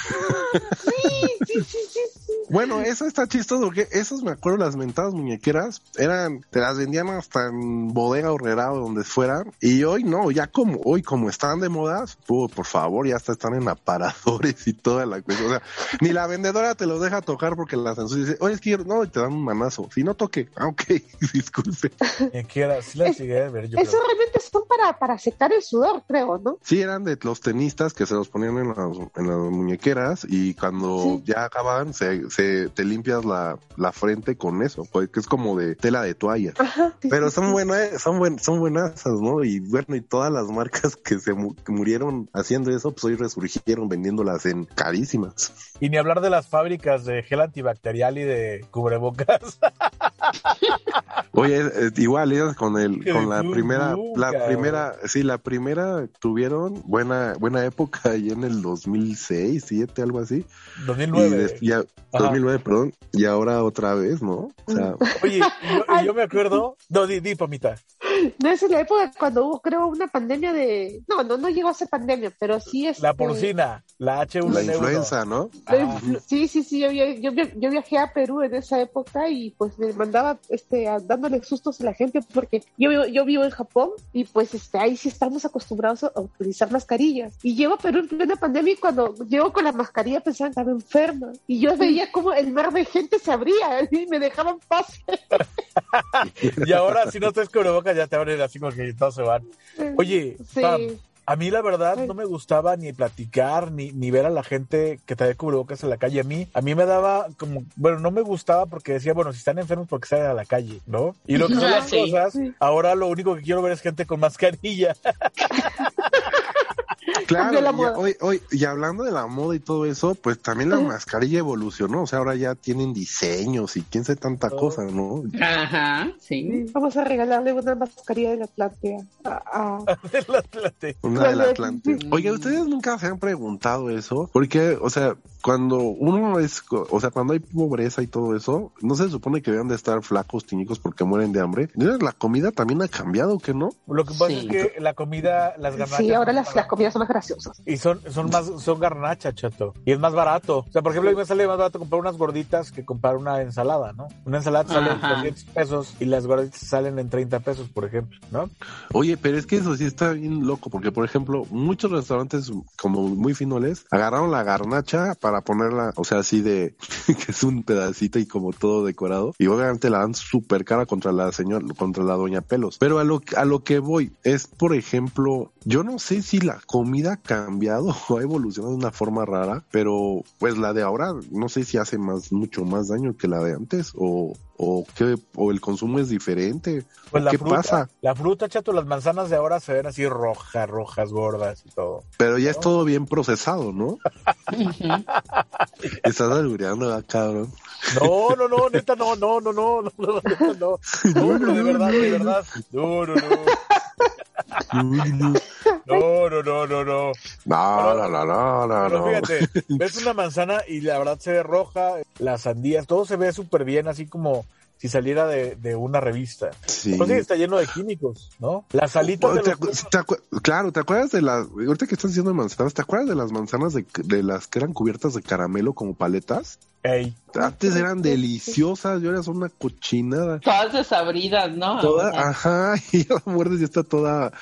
Sí, sí, sí, sí. Bueno, eso está chistoso porque esos me acuerdo las mentadas muñequeras eran te las vendían hasta en bodega horrera o donde fuera y hoy no, ya como hoy como están de moda, uh, por favor, ya hasta están en aparadores y toda la cosa, o sea, ni la vendedora te los deja tocar porque las ensucia y dice, "Oye, es que yo-", no, y te dan un manazo. Si no toque, ah, ok, disculpe. Quien quiera, sí la Es- llegué a ver, yo Eso creo. realmente son para, para secar el sudor, creo, ¿no? Sí, eran de los tenistas que se los ponían en las, en las muñequeras y cuando Sí. ya acababan se, se te limpias la, la frente con eso, pues que es como de tela de toalla. Ajá. sí, Pero son buenas, son buen, son buenas, ¿no? Y bueno, y todas las marcas que se mu- que murieron haciendo eso, pues hoy resurgieron vendiéndolas en carísimas. Y ni hablar de las fábricas de gel antibacterial y de cubrebocas. Oye, eh, igual ellas con el, con la nunca, primera, la primera, sí, la primera tuvieron buena, buena época y en el 2006, 7, algo así. Y 2009. des- ya, 2009, perdón, y ahora otra vez, ¿no? O sea, Oye, y yo, y yo me acuerdo. No, di, di, Pamita. No es en la época cuando hubo, creo, una pandemia de. No, no, no llegó a ser pandemia, pero sí es. La porcina, la H1N1. la influenza, ¿no? Ah. Sí, sí, sí, yo, yo, yo viajé a Perú en esa época y pues me mandaba este, a- dándole sustos a la gente porque yo, vivo- yo vivo en Japón y pues este, ahí sí estamos acostumbrados a utilizar mascarillas. Y llego a Perú en plena pandemia y cuando llego con la mascarilla pensaban que estaba enferma. Y yo veía como el mar de gente se abría y me dejaban pasar. Y ahora, si no traes cubrebocas, ya te abren así como que todos se van. Oye, Sí. Pam, a mí la verdad no me gustaba ni platicar ni, ni ver a la gente que traía cubrebocas en la calle. A mí, a mí me daba como, bueno, no me gustaba porque decía, bueno, si están enfermos, porque salen a la calle? ¿No? Y lo que son Ah, las sí. cosas, ahora lo único que quiero ver es gente con mascarilla. Claro, la y, hoy, hoy, y hablando de la moda y todo eso, pues también la mascarilla evolucionó, o sea, ahora ya tienen diseños y quién sabe tanta Oh. cosa, ¿no? Ajá, sí. Vamos a regalarle una mascarilla de la Atlántida a, a- del Atlante. Una del Vale. Atlante. Oye, ¿ustedes nunca se han preguntado eso? Porque, o sea, cuando uno es, o sea, cuando hay pobreza y todo eso, no se supone que deben de estar flacos, tiñicos porque mueren de hambre. Entonces, La comida también ha cambiado, ¿que no? Lo que pasa Sí. es que la comida, las garnachas. Sí, ahora las, las comidas son más graciosas. Y son, son más, son garnachas, chato. Y es más barato. O sea, por ejemplo, a mí me sale más barato comprar unas gorditas que comprar una ensalada, ¿no? Una ensalada te sale en Ajá. 200 pesos y las gorditas salen en 30 pesos, por ejemplo, ¿no? Oye, pero es que eso sí está bien loco, porque por ejemplo, muchos restaurantes como muy finoles agarraron la garnacha para ponerla, o sea, así de que es un pedacito y como todo decorado, y obviamente la dan súper cara contra la señora, contra la doña Pelos. Pero a lo, a lo que voy es, por ejemplo, yo no sé si la comida ha cambiado o ha evolucionado de una forma rara, pero pues la de ahora no sé si hace más, mucho más daño que la de antes o, o que, o el consumo es diferente. Pues la ¿Qué fruta, pasa? La fruta, chato, las manzanas de ahora se ven así rojas, rojas, gordas y todo. Pero ya es todo bien procesado, ¿no? Estás albureando, ah, cabrón. No, no, no, neta, no, no, no, no, no, no, neta, no. No, no, de verdad, de verdad. No, no, no. No, no, no, no, no. No, no, no, no, no, Pero no. fíjate, ves una manzana y la verdad se ve roja, las sandías, todo se ve súper bien, así como si saliera de, de una revista. Sí. Pues sí, está lleno de químicos, ¿no? Las alitas de ¿Te los... acu- te acu- claro, ¿te acuerdas de las, ahorita que estás diciendo manzanas, ¿te acuerdas de las manzanas de, de las que eran cubiertas de caramelo como paletas? Ey, Antes eran deliciosas y ahora son una cochinada. Todas desabridas, ¿no? Toda, ajá, y ya la muerdes y está toda,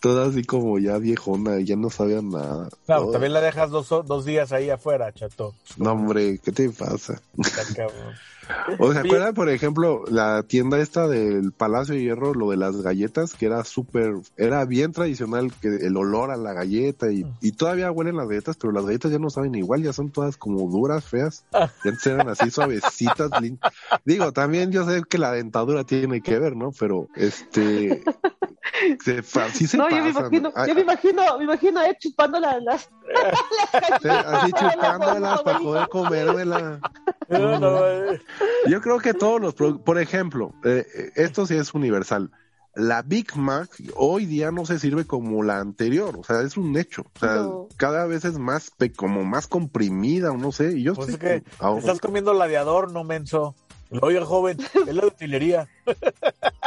toda así como ya viejona y ya no sabía nada. claro, Todo- también la dejas dos, dos días ahí afuera, chato. No, hombre, ¿qué te pasa? O se acuerdan, por ejemplo, la tienda esta del Palacio de Hierro, lo de las galletas, que era súper, era bien tradicional, que el olor a la galleta y, y todavía huelen las galletas, pero las galletas ya no saben igual, ya son todas como duras, feas. Y antes eran así suavecitas. lin- Digo, también yo sé que la dentadura tiene que ver, ¿no? Pero, este, se, fa- sí se no, yo me imagino, Ay, yo me imagino, me imagino a él chupando la- las, sí, así chupándolas para poder comérmela. No, no, eh, Yo creo que todos los, por ejemplo, eh, eh, esto sí es universal. La Big Mac hoy día no se sirve como la anterior, o sea, es un hecho. O sea, No. cada vez es más, pe- como más comprimida, o no sé. Y yo pues sé es que ahora- estás comiendo gladiador, no menso. Oiga, joven, es la de utilería.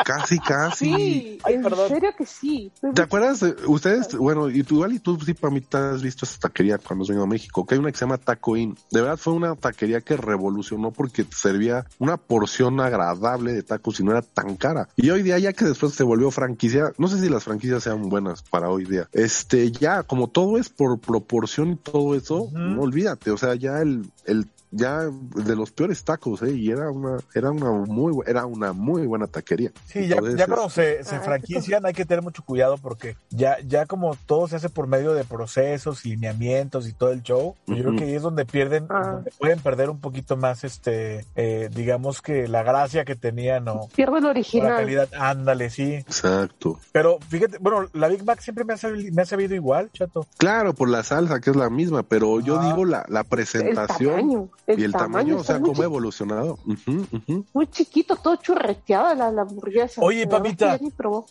Casi, casi. Sí, Ay, en perdón. serio que sí. ¿Te acuerdas? de- ustedes, bueno, y tú, igual y tú sí, Pamita, has visto esa taquería cuando has venido a México, que hay una que se llama Taco Inn. De verdad fue una taquería que revolucionó porque te servía una porción agradable de tacos y no era tan cara. Y hoy día, ya que después se volvió franquicia, no sé si las franquicias sean buenas para hoy día. Este, ya, como todo es por proporción y todo eso, Ujú. no olvídate, o sea, ya el, el ya de los peores tacos, ¿eh? Y era una, era una muy, era una muy buena taquería. Sí, ya, Entonces, ya cuando se, se franquician hay que tener mucho cuidado porque ya, ya como todo se hace por medio de procesos, lineamientos y todo el show, pues yo creo que ahí es donde pierden, Ah. donde pueden perder un poquito más, este, eh, digamos que la gracia que tenían o, Pierde el o la original. calidad. Ándale, sí. Exacto. Pero fíjate, bueno, la Big Mac siempre me ha sabido, me ha sabido igual, chato. Claro, por la salsa, que es la misma, pero yo Ah. digo la, la presentación. El, y el tamaño, o sea, muy, cómo ha evolucionado. Muy chiquito, todo churreteado la, la hamburguesa. Oye, papita.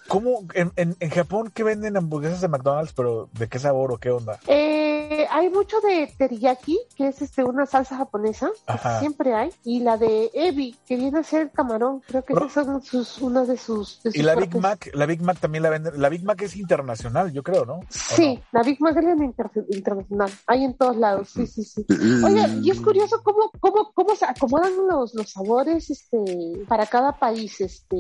¿Cómo en, en, en Japón qué venden hamburguesas de McDonald's, pero de qué sabor o qué onda? Eh, hay mucho de teriyaki, que es este una salsa japonesa, que Ajá. siempre hay, y la de ebi, que viene a ser el camarón. Creo que esas son sus, una de sus. de Y sus la Big. Mac, la Big Mac también la venden. La Big Mac es internacional, yo creo, ¿no? ¿O Sí, la Big Mac es inter- internacional. Hay en todos lados, sí, sí, sí. Oye, y es curioso cómo, cómo, cómo se acomodan los, los sabores este, para cada país, este,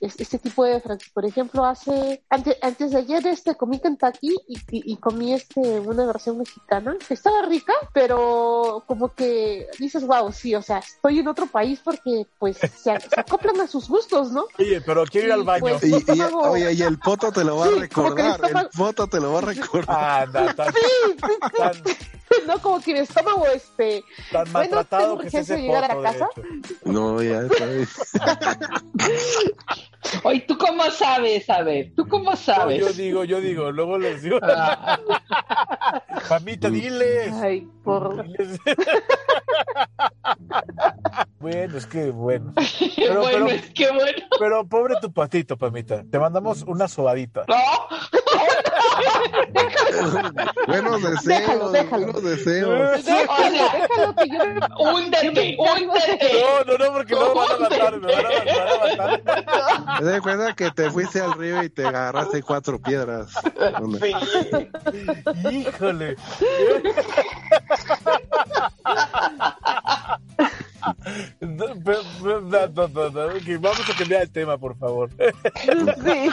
es- este tipo de franquicias. Por ejemplo, hace, antes, antes de ayer este, comí Kentucky y, y, y comí este, una versión mexicana, que estaba rica, pero como que dices, wow, sí, o sea, estoy en otro país porque pues se, se acoplan a sus gustos, ¿no? Oye, pero quiero ir al baño. pues. Y, oye, y el poto te lo va Sí, a el recordar, el poto te lo va a recordar. Anda, tan, tan, no, como que mi estómago, este, tan Bueno, maltratado tengo urgencia de llegar a la casa. No, ya sabes. Oye, ¿tú cómo sabes? A ver, ¿tú cómo No, sabes? yo digo, yo digo, luego les digo, Ah, mamita, diles. ay, por... Diles. bueno, es que bueno. Pero, bueno, pero, es que bueno. pero pobre tu patito, Pamita. Te mandamos una sobadita. No, buenos deseos, Déjalo, déjalo. buenos deseos. o sea, Déjalo que yo húndete, húndete. No, no, no, porque no me van a matar, me van a, me van a matar. Te das cuenta que te fuiste al río y te agarraste cuatro piedras. ¿Dónde? Híjole. No, pero- pero- no, no, no, no, ok, Vamos a cambiar el tema, por favor. Sí.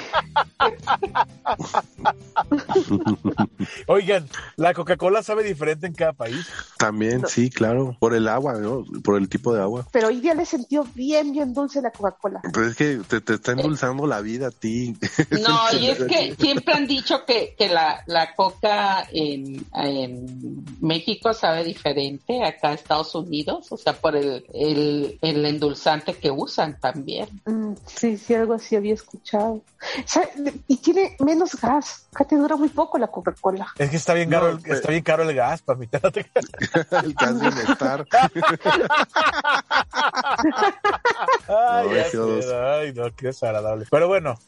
Oigan, ¿la Coca-Cola sabe diferente en cada país? También, sí, claro. Por el agua, ¿no? Por el tipo de agua. Pero hoy día le sentió bien, bien dulce la Coca-Cola. Pero es que te, te está endulzando la vida a ti. No, y es que siempre han dicho que, que la, la coca en, en México sabe diferente acá en Estados Unidos, o sea, por el, el, el endulzante que usan también. Mm, sí, sí, algo así había escuchado. ¿Sabe? Y tiene menos gas. Acá te dura muy poco la Coca-Cola. Es que está bien No, caro, el, pero- está bien caro el gas, te creas. el gas bienestar. Ay, No, sé, ay, no, qué desagradable. Pero bueno,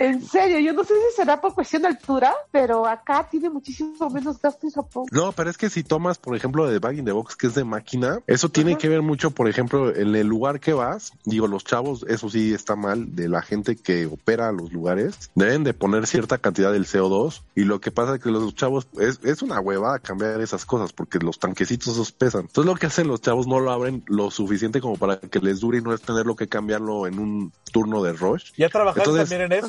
En serio, yo no sé si será por cuestión de altura, pero acá tiene muchísimo menos gas que Japón. No, pero es que si tomas, por ejemplo, de Bag in the Box, que es de máquina, eso tiene Ajá. que ver mucho, por ejemplo, en el lugar que vas. Digo, los chavos, eso sí está mal, de la gente que opera los lugares, deben de poner cierta cantidad del CO2. Y lo que pasa es que los chavos, es, es una huevada cambiar esas cosas, porque los tanquecitos esos pesan. Entonces, lo que hacen los chavos no lo abren lo suficiente como para que les dure y no es tenerlo que cambiarlo en un turno de rush. ya trabajaste Entonces- también en eso,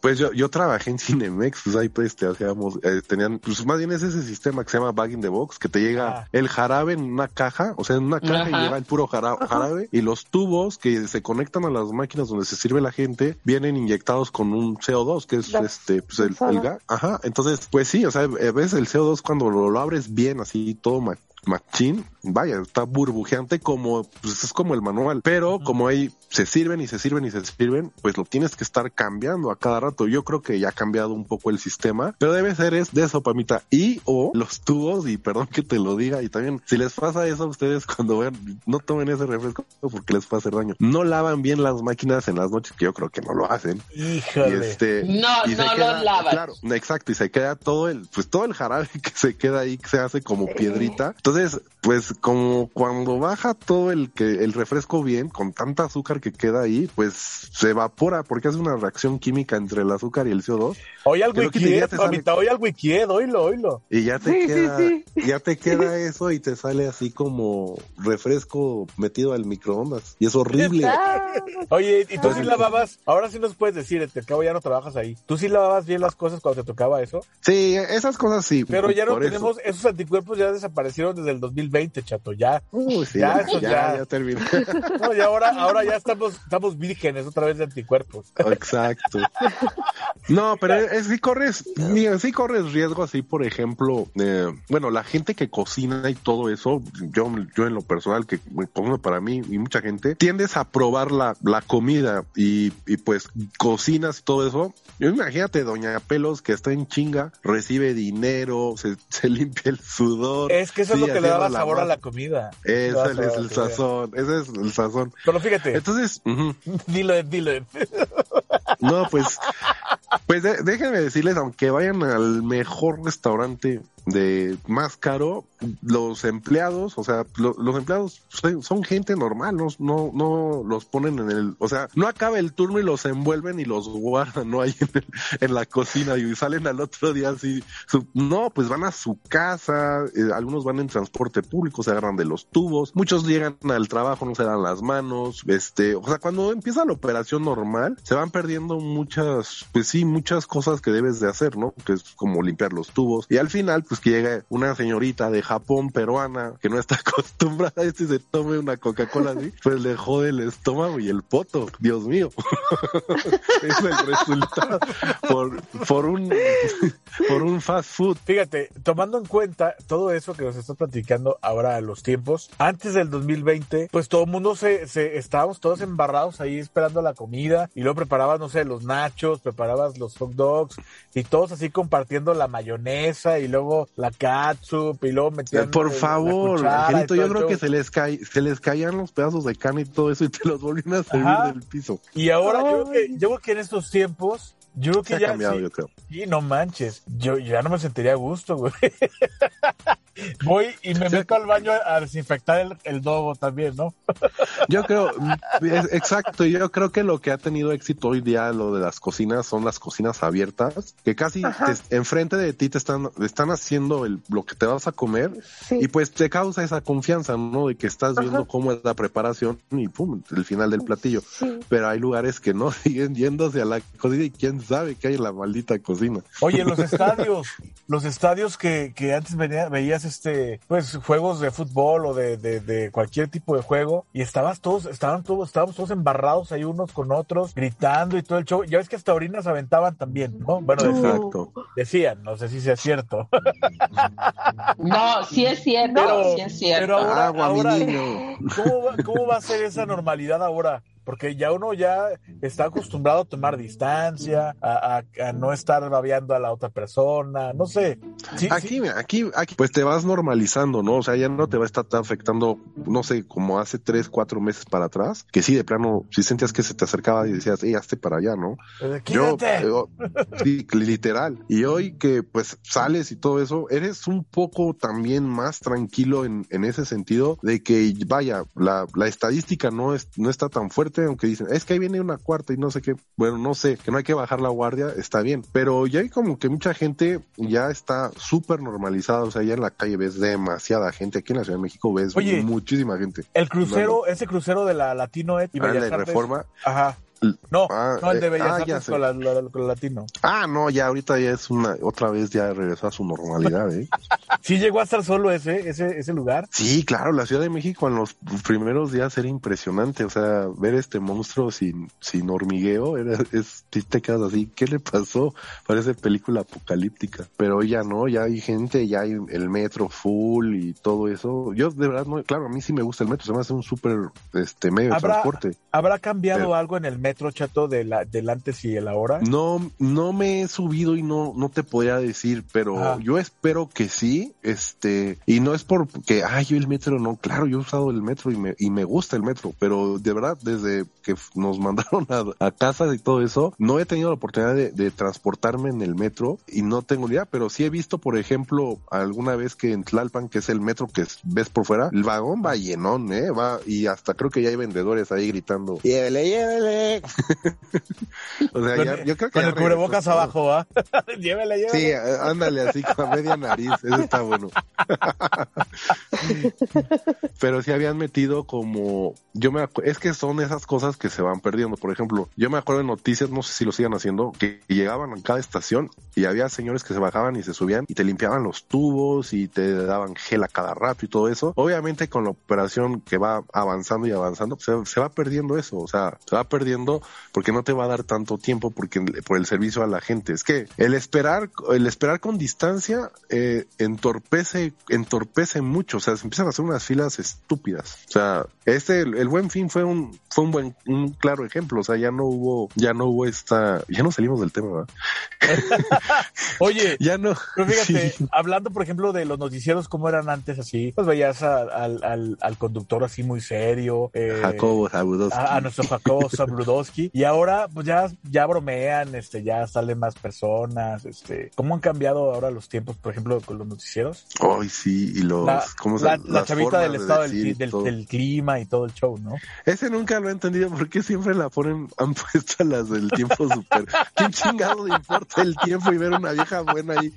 Pues yo, yo trabajé en Cinemex, pues ahí pues te hacíamos, eh, tenían, pues más bien es ese sistema que se llama Bag in the Box, que te llega Ah. el jarabe en una caja, o sea, en una caja Ajá. y lleva el puro jara- jarabe, y los tubos que se conectan a las máquinas donde se sirve la gente, vienen inyectados con un CO2, que es este, pues el, gas. Ajá, entonces, pues sí, o sea, eh, ves el CO2 cuando lo, lo abres bien, así todo ma- machín, vaya, está burbujeante como, pues es como el manual, pero como ahí se sirven y se sirven y se sirven, pues lo tienes que estar cambiando a cada rato. Yo creo que ya ha cambiado un poco el sistema, pero debe ser es de eso, Pamita, y o los tubos, y perdón que te lo diga, y también si les pasa eso a ustedes cuando vean, no tomen ese refresco porque les puede hacer daño. No lavan bien las máquinas en las noches, que yo creo que no lo hacen. Y Híjole. este, No, y no queda- los lavas. Claro, exacto, y se queda todo el, pues todo el jarabe que se queda ahí, que se hace como piedrita. Entonces, pues como cuando baja todo el que el refresco bien, con tanta azúcar que queda ahí, pues se evapora porque hace una reacción química entre el azúcar y el CO2. Oye al wiki, mamita, oye al wiki, oílo, oílo. Y ya te queda, ya te queda eso y te sale así como refresco metido al microondas. Y es horrible. Oye, ¿y tú sí lavabas? Ahora sí nos puedes decir, te acabo ya no trabajas ahí. ¿Tú sí lavabas bien las cosas cuando te tocaba eso? Sí, esas cosas sí. Pero ya no tenemos, esos anticuerpos ya desaparecieron desde el 2020, chato, ya. ya, eso ya, ya. terminó. No, y ahora, ahora ya estamos, estamos vírgenes otra vez de anticuerpos. Exacto. No, pero es, sí corres, sí corres riesgo así, por ejemplo, eh, bueno, la gente que cocina y todo eso, yo, yo en lo personal, que como para mí y mucha gente, tiendes a probar la, la comida y, y pues cocinas y todo eso. Imagínate, doña Pelos, que está en chinga, recibe dinero, se, se limpia el sudor. Es que eso es lo que le da sabor a la comida. Ese es el sazón, ese es el sazón. Pero fíjate. Entonces, dilo, dilo. No, pues, pues déjenme decirles, aunque vayan al mejor restaurante de más caro, los empleados, o sea, los empleados son, gente normal, no, no, no los ponen en el, o sea, no acaba el turno y los envuelven y los guardan, ¿no? Ahí en, la cocina y salen al otro día así, no, pues van a su casa, eh, algunos van en transporte público, se agarran de los tubos, muchos llegan al trabajo, no se dan las manos, este, o sea, cuando empieza la operación normal, se van perdiendo muchas, sí, muchas cosas que debes de hacer, ¿no? Que es como limpiar los tubos y al final, pues que llega una señorita de Japón peruana que no está acostumbrada a esto y se tome una Coca-Cola así, pues le jode el estómago y el poto, Dios mío. es el resultado por, por un por un fast food. Fíjate, tomando en cuenta todo eso que nos estás platicando ahora a los tiempos, antes del 2020, pues todo el mundo se, se estábamos todos embarrados ahí esperando la comida y luego preparabas, no sé, los nachos, preparabas los hot dogs y todos así compartiendo la mayonesa y luego la catsup y luego metían Por favor, Angelito, yo creo que se les cae, se les caían los pedazos de carne y todo eso y te los volvían a servir del piso. Y ahora yo creo, que, yo creo que en estos tiempos yo creo que ya. cambiado, yo creo. Sí, no manches. Yo ya no me sentiría a gusto, güey. Voy y me meto al baño a desinfectar el, el dogo también, ¿no? yo creo, exacto, yo creo que lo que ha tenido éxito hoy día, lo de las cocinas, son las cocinas abiertas, que casi enfrente de ti te están, están haciendo el, lo que te vas a comer y pues te causa esa confianza, ¿no? De que estás viendo cómo es la preparación y pum, el final del platillo. Pero hay lugares que no siguen yéndose a la cocina y quién sabe qué hay en la maldita cocina. Oye, los estadios, los estadios que, que antes veías este, pues juegos de fútbol o de, de, cualquier tipo de juego y estabas todos, estaban todos, estábamos todos embarrados ahí unos con otros, gritando y todo el show. Ya ves que hasta orinas aventaban también, ¿no? Bueno, Exacto. decían, no sé si sea cierto. No, sí es cierto, pero, sí es cierto. Pero ahora, ahora ¿cómo, ¿cómo va a ser esa normalidad ahora? Porque ya uno ya está acostumbrado a tomar distancia, a, no estar babeando a la otra persona, no sé. aquí, aquí, aquí, pues te vas normalizando, ¿no? O sea, ya no te va a estar afectando, no sé, como hace tres, cuatro meses para atrás, que sí, de plano, si sentías que se te acercaba y decías, ey, hazte para allá, ¿no? Pues, yo, sí, literal. Y hoy que pues sales y todo eso, eres un poco también más tranquilo en, en ese sentido de que, vaya, la, la estadística no, es, no está tan fuerte aunque dicen, es que ahí viene una cuarta y no sé qué, bueno, no sé, que no hay que bajar la guardia, está bien, pero ya hay como que mucha gente ya está súper normalizada, o sea, ya en la calle ves demasiada gente, aquí en la Ciudad de México ves muchísima gente. El crucero, ese crucero de la Latino y ah, la Reforma. Ajá. No, ah, no, el de eh, Bellas ah, con, la, con, el latino. Ah, no, ya ahorita ya es una, otra vez ya regresó a su normalidad, ¿eh? ¿Sí llegó a estar solo ese, ese, ese lugar? Sí, claro, la Ciudad de México en los primeros días era impresionante, o sea, ver este monstruo sin, sin hormigueo, era, es, te quedas así, ¿qué le pasó? Parece película apocalíptica, pero ya no, ya hay gente, ya hay el metro full y todo eso. Yo de verdad, no, claro, a mí sí me gusta el metro, se me hace un súper este, medio de transporte. ¿Habrá cambiado algo en el metro? Metro, chato, de la, del antes y el ahora? No, no me he subido y no, no te podría decir, pero Ah. yo espero que sí, este, y no es porque, ay, yo el metro no, claro, yo he usado el metro y me, y me gusta el metro, pero de verdad, desde que nos mandaron a, a casa y todo eso, no he tenido la oportunidad de, de transportarme en el metro y no tengo idea, pero sí he visto, por ejemplo, alguna vez que en Tlalpan, que es el metro que es- ves por fuera, el vagón va llenón, eh, va, y hasta creo que ya hay vendedores ahí gritando, llévele, llévele. o sea, Con, ya, yo creo que con el cubrebocas todo. abajo, ¿ah? llévele, llévele. Sí, eh, ándale así con media nariz, eso está bueno. Pero sí habían metido como, yo me es que son esas cosas que se van perdiendo. Por ejemplo, yo me acuerdo de noticias, no sé si lo sigan haciendo, que llegaban a cada estación y había señores que se bajaban y se subían y te limpiaban los tubos y te daban gel a cada rato y todo eso. Obviamente con la operación que va avanzando y avanzando, se, se va perdiendo eso, o sea, se va perdiendo porque no te va a dar tanto tiempo porque por el servicio a la gente. Es que el esperar, el esperar con distancia eh, entorpece, entorpece mucho, o sea, se empiezan a hacer unas filas estúpidas. O sea, este, el, el buen fin fue un, fue un buen, un claro ejemplo, o sea, ya no hubo, ya no hubo esta, ya no salimos del tema, ¿verdad? Oye, Ya no. Pero fíjate, Sí. hablando por ejemplo de los noticieros como eran antes así, pues veías a- al, al, al conductor así muy serio, eh, Jacobo a, a nuestro Jacobo Y ahora pues ya, ya bromean, este, ya salen más personas, este, ¿cómo han cambiado ahora los tiempos, por ejemplo, con los noticieros? Ay, sí, y los, La, ¿cómo se la, chavita del de estado del, decir del, clima y todo el show, ¿no? Ese nunca lo he entendido porque siempre la ponen, han puesto las del tiempo súper. ¿Qué chingado le importa el tiempo y ver una vieja buena ahí?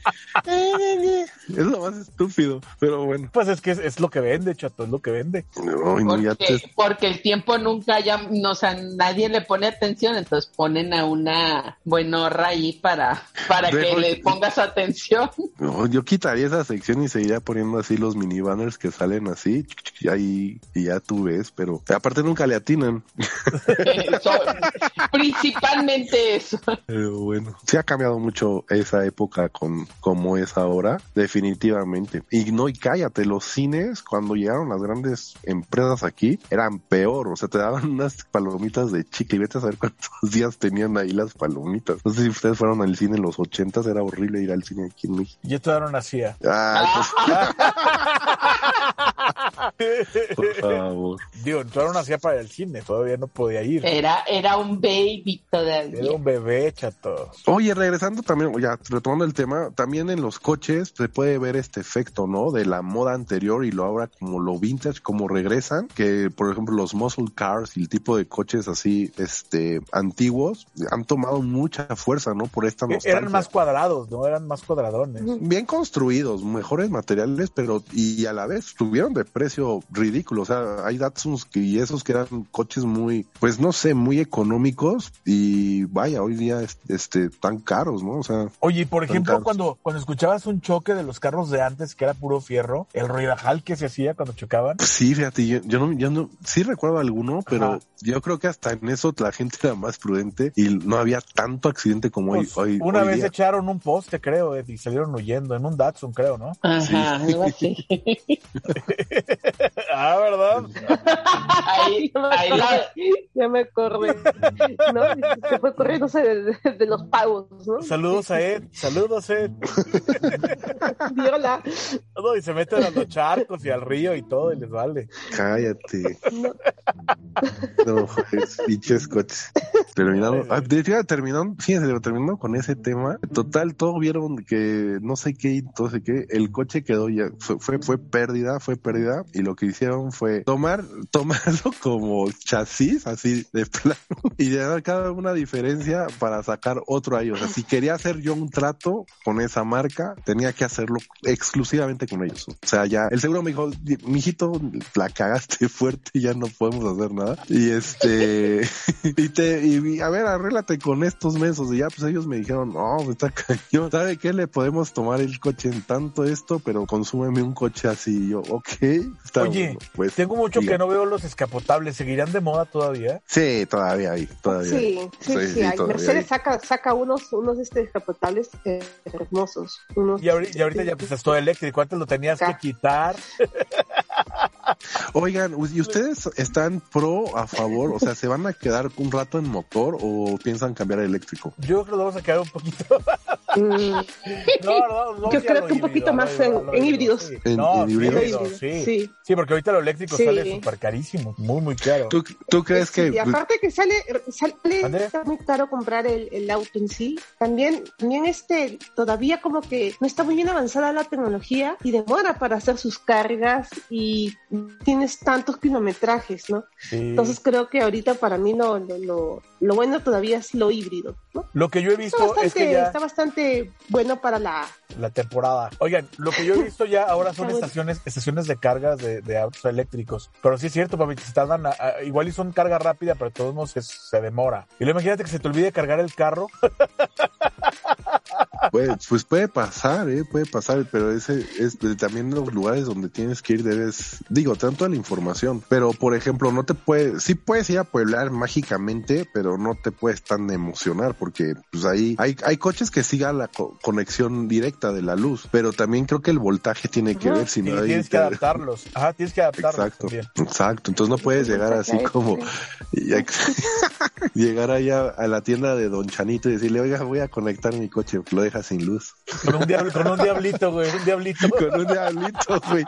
Es lo más estúpido, pero bueno. Pues es que es, es lo que vende, chato, es lo que vende. No, ya Porque, te- porque el tiempo nunca ya, no, o sea, nadie le pone atención, entonces ponen a una buenorra ahí para, para que le pongas atención. no, yo quitaría esa sección y seguiría poniendo así los mini banners que salen así y ahí y ya tú ves, pero aparte nunca le atinan. Eso, principalmente eso. Pero bueno, sí ha cambiado mucho esa época con como es ahora, definitivamente. Y no, y cállate, los cines, cuando llegaron las grandes empresas aquí, eran peor, o sea, te daban unas palomitas de chicle y vete a saber cuántos días tenían ahí las palomitas. No sé si ustedes fueron al cine en los ochentas, era horrible ir al cine aquí en México. Yo todavía no nacía. Ay, pues, por favor. Digo, todavía no nacía para el cine, todavía no podía ir. Era, era un baby todavía. Era un bebé, chato. Oye, regresando también, ya retomando el tema, también en los coches se puede ver este efecto, ¿no? De la moda anterior y lo ahora como lo vintage, como regresan, que por ejemplo los muscle cars y el tipo de coches así, este, antiguos, han tomado mucha fuerza, ¿no? Por esta nostalgia. E-, Eran más cuadrados, ¿no? Eran más cuadradones. bien construidos, mejores materiales, pero y a la vez estuvieron de precio ridículo. O sea, hay Datsuns que, y esos que eran coches muy, pues no sé, muy económicos y vaya, hoy día es- este tan caros, ¿no? O sea, Oye, y por ejemplo, caros. cuando, cuando escuchabas un choque de los carros de antes, que era puro fierro, el ruidajal que se hacía cuando chocaban. Pues Sí, fíjate, yo, yo no, yo no, sí recuerdo alguno, pero Ajá. yo creo que hasta en eso la gente era más prudente y no había tanto accidente como Pues, hoy, hoy. una hoy vez día. echaron un poste, creo, eh, y salieron huyendo en un Datsun, creo, ¿no? Ajá, algo así. ah, ¿verdad? Ahí, ahí la, Ya me acordé. ¿No? Se fue corriéndose de, de- de los pavos, ¿no? Saludos a Ed, saludos Ed. Viola. No, y se meten a los charcos y al río y todo, y les vale. Cállate. No. No, es pinches coches. Terminaron, ah, de- fíjate, terminaron, fíjense, terminando con ese tema. Total, todos vieron que no sé qué, no sé qué, el coche quedó ya, fue, fue, fue pérdida, fue pérdida, y lo que hicieron fue tomar, tomarlo como chasis, así de plano, y dar cada una diferencia para sacar otro ahí. O sea, si quería hacer yo un trato con esa marca, tenía que hacerlo exclusivamente con ellos. O sea, ya, el seguro me dijo, mijito, la cagaste fuerte, ya no podemos hacer nada. Y este, y te, y a ver, arréglate con estos mesos. Y ya, pues ellos me dijeron, no, pues está cañón. ¿Sabe qué? Le podemos tomar el coche en tanto esto, pero consúmeme un coche así. Y yo, ok, está Oye, pues, tengo mucho diga. que no veo los escapotables. ¿Seguirán de moda todavía? Sí, todavía hay, todavía hay. Sí, sí, Sí, sí, sí, hay. todavía Mercedes hay. saca, saca unos, unos este, descapotables eh, hermosos. Unos, Y ahorita, y ahorita ya pues es todo eléctrico. Antes lo tenías que quitar. Oigan, ¿y ustedes están pro a favor? O sea, ¿se van a quedar un rato en motor o piensan cambiar a eléctrico? Yo creo que lo vamos a quedar un poquito. Mm, no, no, no, Yo creo que un poquito más en- híbridos. En- no, en híbridos. híbridos, sí. Sí. Porque ahorita lo eléctrico Sí. sale súper carísimo, muy, muy caro. ¿Tú, tú crees que y aparte que sale, sale está muy caro comprar el, el auto en sí. También, también este, todavía como que no está muy bien avanzada la tecnología y demora para hacer sus cargas y tienes tantos kilometrajes, ¿no? Sí. Entonces creo que ahorita para mí lo, lo, lo, lo bueno todavía es lo híbrido, ¿no? Lo que yo he visto bastante, es que ya está bastante bueno para la... la temporada. Oigan, lo que yo he visto ya ahora son estaciones, estaciones de cargas de, de autos eléctricos. Pero sí es cierto, papi, se tardan, a- a- igual y son carga rápida, pero de todos modos es- se demora. Y luego imagínate que se te olvide cargar el carro. Puede- pues puede pasar, ¿eh? Puede pasar, pero ese es de- también los lugares donde tienes que ir debes, digo, tanto la información, pero por ejemplo, no te puedes, sí puedes ir a pueblar mágicamente, pero no te puedes tan emocionar porque pues ahí hay, hay coches que sigan la co- conexión directa de la luz, pero también creo que el voltaje tiene que Ajá. ver si no hay tienes que adaptarlos. Ajá, tienes que adaptarlos Exacto, también. exacto. Entonces no puedes llegar así como llegar allá a la tienda de Don Chanito y decirle, oiga, voy a conectar mi coche, lo sin luz. Con un, diablo- con un diablito, güey, un diablito. Con un diablito, güey.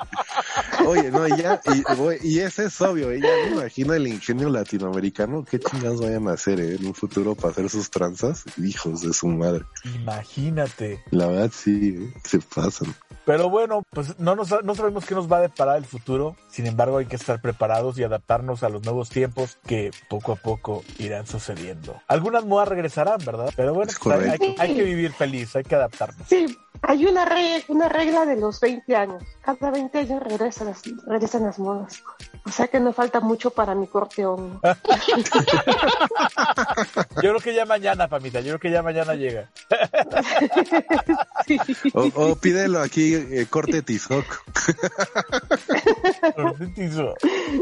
Oye, no, y ya, y, güey, y ese es obvio, ¿eh? ya me imagino el ingenio latinoamericano, qué chingados vayan a hacer ¿eh? en un futuro para hacer sus tranzas, hijos de su madre. Imagínate. La verdad sí, ¿eh? se pasan. Pero bueno, pues no, nos, no sabemos qué nos va a deparar el futuro. Sin embargo, hay que estar preparados y adaptarnos a los nuevos tiempos que poco a poco irán sucediendo. Algunas modas regresarán, ¿verdad? Pero bueno, hay, hay que vivir feliz, hay que adaptarnos. Sí, hay una, re- una regla de los 20 años. Cada 20 años regresan las, regresan las modas. O sea que no falta mucho para mi corte hongo. Yo creo que ya mañana, Pamita, yo creo que ya mañana llega. Sí. O, o pídelo aquí, eh, corte tizoc.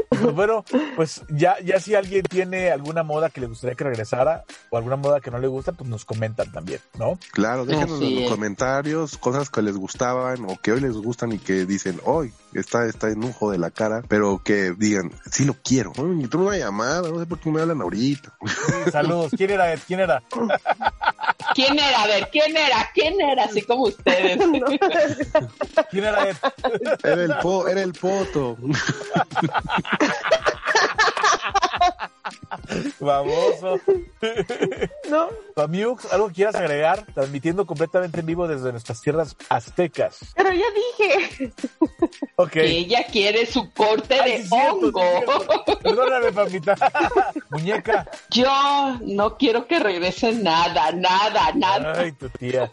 Pues bueno, pues ya, ya si alguien tiene alguna moda que le gustaría que regresara o alguna moda que no le gusta, pues nos comentan también, ¿no? Claro, déjenos Así en los es. comentarios cosas que les gustaban o que hoy les gustan y que dicen, hoy está, está en un de la cara, pero que digan, sí lo quiero. Uy, tú una llamada, no sé por qué me hablan ahorita. Saludos. ¿Quién era Ed? ¿Quién era? ¿Quién era? A ver, ¿quién era? ¿Quién era? Así como ustedes. No. ¿Quién era Ed? Era el, po, era el poto. Baboso. No, Pamiux, ¿algo que quieras agregar? Transmitiendo completamente en vivo desde nuestras tierras aztecas. pero ya dije. Ok. Que ella quiere su corte Ay, de cierto, hongo. cierto. Perdóname, Pamita. Muñeca. Yo no quiero que regrese nada, nada, nada. Ay, tu tía.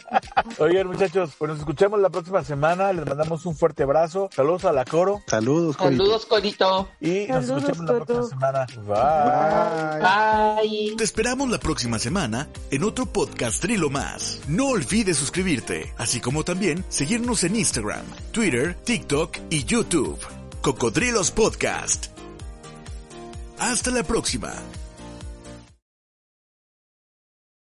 Oigan, muchachos, pues nos escuchamos la próxima semana. Les mandamos un fuerte abrazo. Saludos a la coro. Saludos, Corito. Saludos, Corito. Y nos Saludos, escuchamos la próxima semana. Bye. Bye. Te esperamos la próxima semana en otro podcast Trilo más. No olvides suscribirte, así como también seguirnos en Instagram, Twitter, TikTok y YouTube. Cocodrilos Podcast. Hasta la próxima.